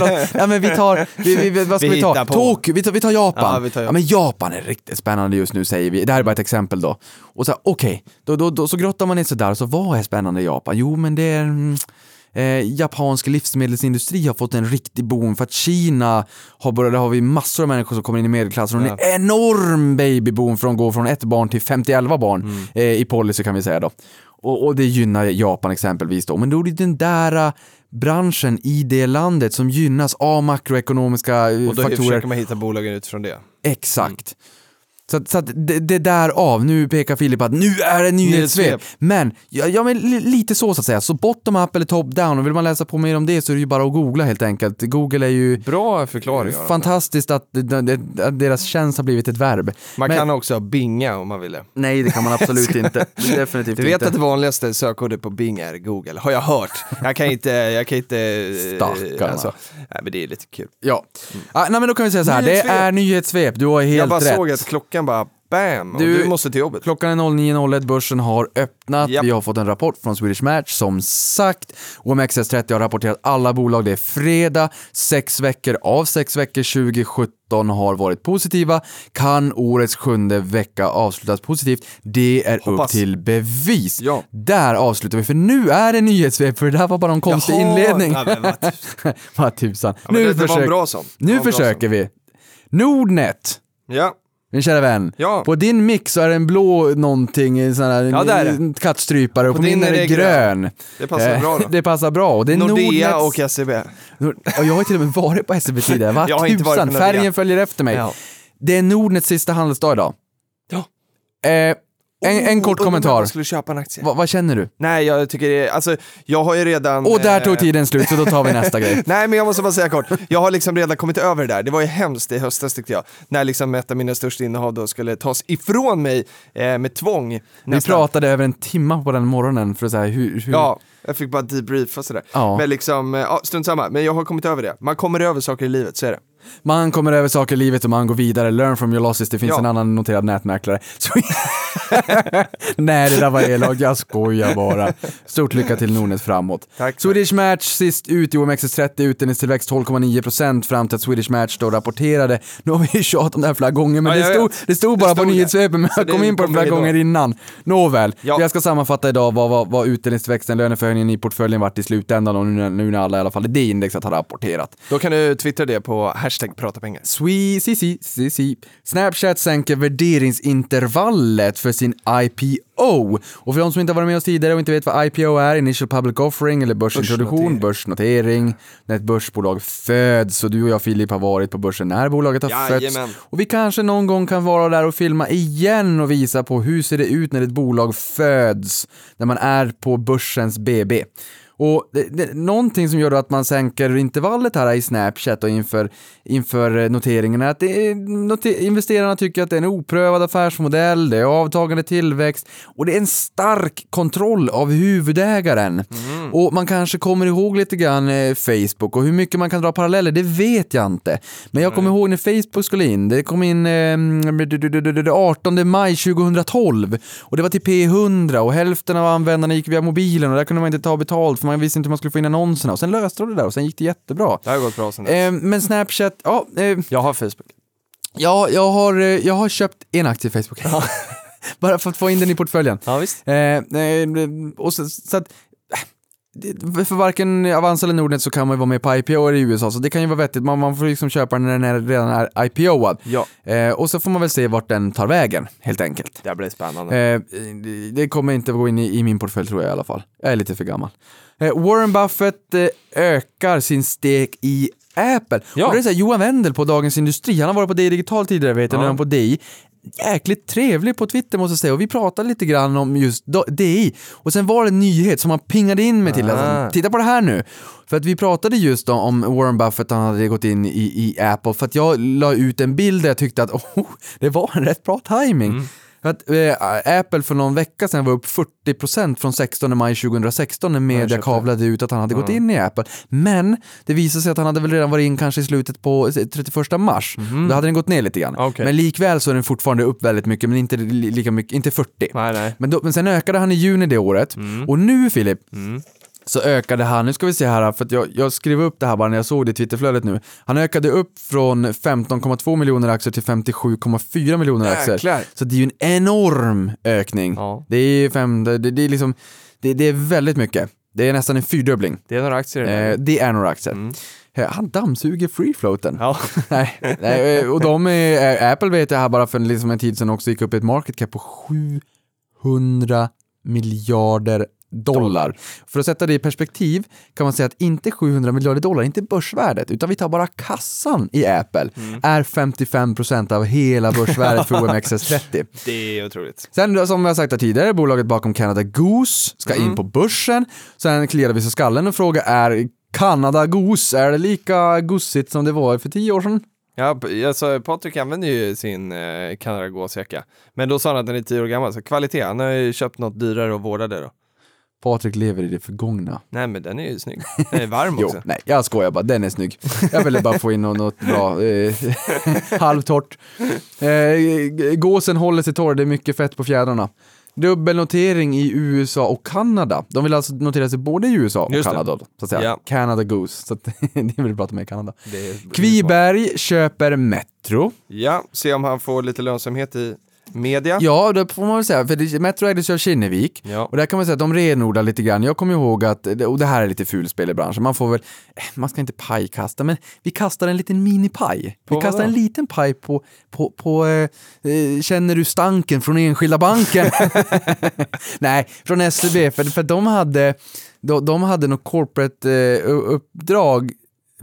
vad är. Ja men vi tar, vi, vi, vad ska Vi vi, ta? Tokyo, vi tar, vi tar Japan. Ja, vi tar ja Japan. men Japan är riktigt spännande just nu säger vi, det här är bara ett exempel då. Och så okej, då, då, då så grottar man in sig där, så vad är spännande i Japan? Jo men det är mm, Eh, japansk livsmedelsindustri har fått en riktig boom för att Kina har börjat, där har vi massor av människor som kommer in i medelklassen och en enorm babyboom från att gå från ett barn till 51 barn eh, i policy kan vi säga då. Och, och det gynnar Japan exempelvis då. Men då är det den där eh, branschen i det landet som gynnas av makroekonomiska eh, Och då faktorer. försöker man hitta bolagen utifrån det. Exakt. Så, att- så att det, det där av, nu pekar Filip att nu är det nyhetssvep. Men, ja, ja, men li- lite så så att säga. Så bottom up eller top down, och vill man läsa på mer om det så är det ju bara att googla helt enkelt. Google är ju Bra förklaring. Fantastiskt att, att deras tjänst har blivit ett verb. Man Men- kan också binga om man vill det. Nej, det kan man absolut inte. Definitivt Du vet inte. att det vanligaste sökordet på Bing är Google, har jag hört. Jag kan inte, jag kan inte... eh, Stackarna. Alltså, nej men det är lite kul. Ja. Ah, nej men då kan vi säga så här, det är nyhetssvep, du har helt jag bara rätt. såg att klockan bara bam, och Du- du måste till jobbet. Klockan är 09.01, börsen har öppnat. Japp. Vi har fått en rapport från Swedish Match som sagt. OMXS30 har rapporterat alla bolag. Det är fredag, sex veckor av sex veckor 2017 har varit positiva. Kan årets sjunde vecka avslutas positivt? Det är upp Hoppas. till bevis. Ja. Där avslutar vi, för nu är det nyhetssvep, för det där var bara en konstig Jaha, inledning. nej, men vad tusan. Vad tusan. Ja, nu det, det. Det nu försöker sån. vi. Nordnet. Ja, Min kära vän, Ja. på din mix så är det en blå någonting, en sån här Ja, en kattstrypare och på, På min din är det grön. det passar Eh, bra då. Det passar bra. Och det är Nordea Nordnets- och SEB. och jag har till och med varit på SEB tidigare, vad Jag har inte varit tusan, färgen följer efter mig. Ja. Det är Nordnets sista handelsdag idag. Ja. Eh, en, en kort kommentar. Jag skulle köpa en aktie. Va, vad känner du? Nej, jag tycker det är, alltså, jag har ju redan... Och där eh, tog tiden slut, så då tar vi nästa grej. Nej men jag måste bara säga kort, jag har liksom redan kommit över det där. Det var ju hemskt i höstas tyckte jag. När liksom ett av mina största innehav då skulle tas ifrån mig eh, med tvång. Vi nästan. pratade över en timma på den morgonen för att säga hur... hur... Ja, jag fick bara debriefa sådär. Ja. Men liksom, eh, ja, strunt samma. Men jag har kommit över det. Man kommer över saker i livet, så är det. Man kommer över saker i livet och man går vidare. Learn from your losses. Det finns Ja. en annan noterad nätmäklare. Så... Nej, det där var elakt. Jag skojar bara. Stort lycka till Nordnet framåt. Tack. Swedish Match sist ut i OMXS30, utdelningstillväxt 12,9% fram till att Swedish Match då rapporterade. Nu har vi ju tjatat om det här flera gånger, men Ja, det, stod, det stod Det bara på stod det. nyhetssvepet, men jag det kom in på det flera idag. gånger innan. Nåväl, Ja. jag ska sammanfatta idag vad, vad, vad utdelningstillväxten, löneförhöjningen i portföljen vart i slutändan och nu, nu när alla i alla fall det indexet har rapporterat. Då kan du twittra det på hashtag prata pengar. Si, si, si, si. Snapchat sänker värderingsintervallet för sin IPO. Och för de som inte har varit med oss tidigare och inte vet vad IPO är, Initial Public Offering eller börsintroduktion, Börsnotering. börsnotering, när ett börsbolag föds. Och du och jag Filip har varit på börsen när bolaget har fötts. Jajamän. Och vi kanske någon gång kan vara där och filma igen och visa på hur ser det ut när ett bolag föds, när man är på börsens BB. Och det, det, någonting som gör att man sänker intervallet här i Snapchat och inför, inför noteringen är att det noter, investerarna tycker att det är en oprövad affärsmodell, det är avtagande tillväxt och det är en stark kontroll av huvudägaren. Och man kanske kommer ihåg lite grann eh, Facebook och hur mycket man kan dra paralleller, det vet jag inte. Men jag kommer ihåg när Facebook skulle in, det kom in eh, 18 maj 2012 och det var till P100 och hälften av användarna gick via mobilen och där kunde man inte ta betalt för man visste inte hur man skulle få in annonserna och sen löste de det där och sen gick det jättebra. Det har gått bra sen. Eh, men Snapchat, ja, eh, Jag har Facebook. ja jag, har, eh, jag har köpt en aktie i Facebook. Bara för att få in den i portföljen. Ja, visst. Eh, och så, så att, för varken Avanza eller Nordnet så kan man ju vara med på IPO i USA, så det kan ju vara vettigt. Man, man får liksom köpa den när den är, redan är IPOad. Ja, Eh, och så får man väl se vart den tar vägen, helt enkelt. det blir spännande. Eh, det kommer inte att gå in i, i min portfölj tror jag i alla fall. Jag är lite för gammal. Eh, Warren Buffett eh, ökar sin stek i Apple. Ja. Och det är så här, Johan Wendel på Dagens Industri, han har varit på DI Digital tidigare vet jag, Ja. nu är han på DI. Jäkligt trevlig på Twitter måste jag säga och vi pratade lite grann om just DI. Och sen var det en nyhet som han pingade in mig till. Ah. Alltså, titta på det här nu. För att vi pratade just om, om Warren Buffett, han hade gått in i, i Apple, för att jag la ut en bild där jag tyckte att oh, det var en rätt bra timing. Mm. Att, eh, Apple för någon vecka sedan var upp 40% från 16 maj 2016 när media kavlade ut att han hade gått in i Apple. Men det visade sig att han hade väl redan varit in kanske i slutet på eh, 31 mars. Då hade den gått ner lite grann. Okej. Men likväl så är den fortfarande upp väldigt mycket, men inte li- lika mycket, inte 40. nej, nej. Men, då, men sen ökade han i juni det året. Mm. Och nu Filip, så ökade han, nu ska vi se här, för att jag, jag skrev upp det här bara när jag såg det i Twitterflödet nu. Han ökade upp från 15,2 miljoner aktier till 57,4 miljoner aktier. Jäklar. Så det är ju en enorm ökning. Ja. Det är fem, det, det är liksom, det, det är väldigt mycket. Det är nästan en fyrdubbling. Det är några aktier. Eh, det är några aktier. Mm. Eh, Han dammsuger freefloaten. Ja. nej, nej, eh, och de är, eh, Apple vet jag här bara för liksom en tid sedan också gick upp i ett market cap på 700 miljarder dollar. För att sätta det i perspektiv kan man säga att inte 700 miljarder dollar, inte börsvärdet, utan vi tar bara kassan i Apple, är 55% av hela börsvärdet för OMXS30. Det är otroligt. Sen som jag sagt tidigare, bolaget bakom Canada Goose ska Mm. in på börsen. Sen kliade vi så skallen och fråga är Canada Goose, är det lika gussigt som det var för tio år sedan? Ja, alltså, Patrik använder ju sin eh, Canada Gåsjacka. Men då sa han att den är tio år gammal, så kvalitet. Han har ju köpt något dyrare och vårdade då. Patrik lever i det förgångna. Nej men den är ju snygg. Den är varm Jo, också. nej, jag skojar bara, den är snygg. Jag ville bara få in något, bra, eh, halvtorrt. Eh, gåsen håller sig torr, det är mycket fett på fjädrarna. Dubbelnotering i USA och Kanada. De vill alltså notera sig både i USA och Just det. Kanada. Så att säga. Ja. Canada Goose, så att det vill prata med Kanada. Det är- Kviberg köper Metro. Ja, se om han får lite lönsamhet i media. Ja, det får man väl säga, för det- Metro ägdes ju av Kinnevik. Ja. Och där kan man säga att de renodlar lite grann. Jag kommer ihåg att, och det här är lite fulspel i branschen, man får väl, eh, man ska inte pajkasta, men vi kastar en liten minipaj. Vi kastar vadå? en liten paj på, på, på eh, eh, känner du stanken från enskilda banken? Nej, från SEB, för, för de hade, de, de hade något corporate eh, uppdrag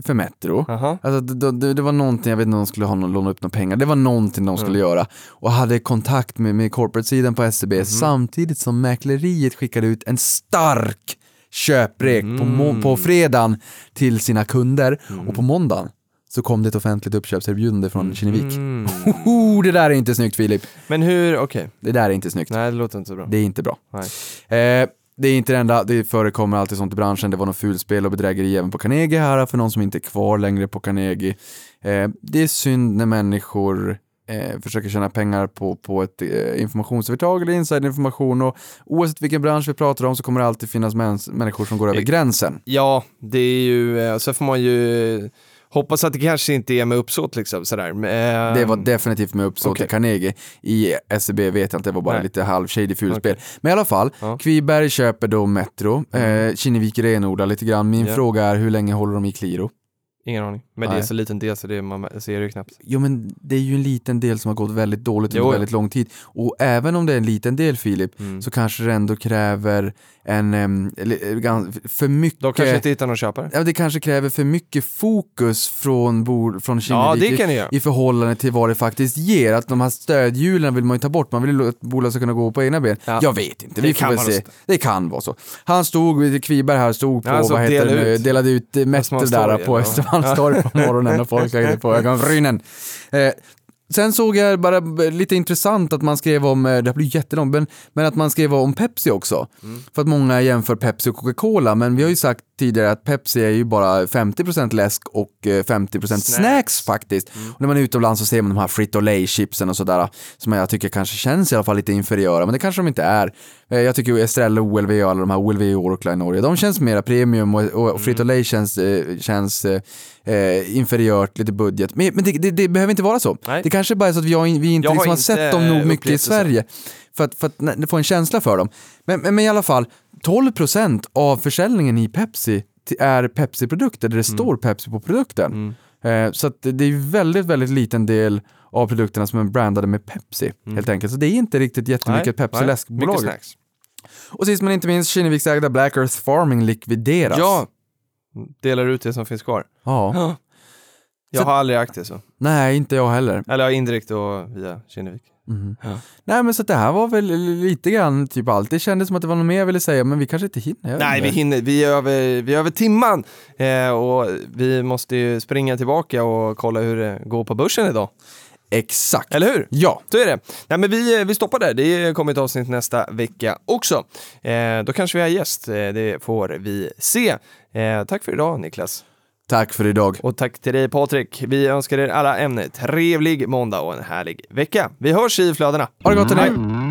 för Metro. Aha. Alltså, det, det, det var någonting, jag vet inte om de skulle ha någon, låna upp några pengar, det var någonting de skulle göra och hade kontakt med, med corporate-sidan på SEB samtidigt som mäkleriet skickade ut en stark köprek på, må- på fredagen till sina kunder och på måndagen så kom det ett offentligt uppköpserbjudande från Kinnevik. Mm. Hoho, det där är inte snyggt Filip. Men hur, okej. Det där är inte snyggt. Nej, det låter inte så bra. Det är inte bra. Nej. Eh, det är inte det enda, det förekommer alltid sånt i branschen. Det var något fulspel och bedrägeri även på Carnegie här för någon som inte är kvar längre på Carnegie. Eh, det är synd när människor eh, försöker tjäna pengar på, på ett eh, informationsövertag eller insiderinformation och oavsett vilken bransch vi pratar om så kommer det alltid finnas mäns- människor som går över Eh, gränsen. Ja, det är ju, eh, så får man ju hoppas att det kanske inte är med uppsåt liksom sådär. Men, Det var definitivt med uppsåt i Carnegie. I SEB vet jag inte, det var bara Nej. lite halv shady fulspel. Men i alla fall, Ja. Mm. Kviberg köper då Metro, eh, Kinnevik renodlar lite grann. Min Ja. fråga är hur länge håller de i Qliro? Ingen aning. Men det Nej. är så liten del så det, man ser det knappt. Jo men det är ju en liten del som har gått väldigt dåligt under ja. väldigt lång tid. Och även om det är en liten del Filip, Mm. så kanske det ändå kräver en, gans- för mycket De kanske inte hittar någon köpare. Ja, det kanske kräver för mycket fokus från, bol, från Ja, Kinnevik det kan i, det förhållande till vad det faktiskt ger. Att de här stödhjulen vill man ju ta bort, man vill ju att bolag ska kunna gå på egna ben. Ja. Jag vet inte, Det vi får kan väl vara se. så. Det kan vara så. Han stod, Kviberg här stod på, Ja, alltså vad heter dela det nu, ut. delade ut eh, Östermalmstorg, där på eller? Östermalmstorg på morgonen och folk lägger på ögonbrynen. Eh, Sen såg jag bara lite intressant att man skrev om, eh, det här blir jättelångt, men, men att man skrev om Pepsi också. Mm. För att många jämför Pepsi och Coca-Cola, men vi har ju sagt tidigare att Pepsi är ju bara 50% läsk och eh, 50% snacks, Snacks. faktiskt. Och när man är utomlands så ser man de här Frito-Lay-chipsen och sådär, som jag tycker kanske känns i alla fall lite inferiöra, men det kanske de inte är. Eh, Jag tycker Estrella, OLV och alla de här OLV och Orkla i Norge, de känns mera premium och, och, och Frito-Lay känns, eh, känns eh, eh, inferiört, lite budget. Men, men det, det, det behöver inte vara så. Nej. Det kanske bara är så att vi, har, vi inte, har liksom har inte sett dem nog mycket i. Sverige för att, för att få en känsla för dem. Men, men, men i alla fall, 12% av försäljningen i Pepsi är Pepsi-produkter, där det står Pepsi på produkten. Eh, så det är väldigt, väldigt liten del av produkterna som är brandade med Pepsi, helt enkelt. Så det är inte riktigt jättemycket Nej, Pepsi nej, läskbolag. Mycket snacks. Och sist men inte minst, Kinneviksägda Black Earth Farming likvideras. Ja, delar ut det som finns kvar. ja. Jag Så- har aldrig aktier så. Nej, inte jag heller. Eller indirekt och via Kinnevik. Ja. Nej men så det här var väl lite grann typ allt. Det kändes som att det var något mer jag ville säga men vi kanske inte hinner. Nej, vi hinner. Vi är över, vi är över timman eh, och vi måste ju springa tillbaka och kolla hur det går på börsen idag. Exakt. Eller hur? Ja. Så är det. Nej, men vi, vi stoppar där. Det kommer ett avsnitt nästa vecka också. Eh, då kanske vi har gäst. Eh, det får vi se. Eh, tack för idag Niklas. Tack för idag. Och tack till dig Patrik. Vi önskar er alla en trevlig måndag och en härlig vecka. Vi hörs i flödena. Ha det gott hörni.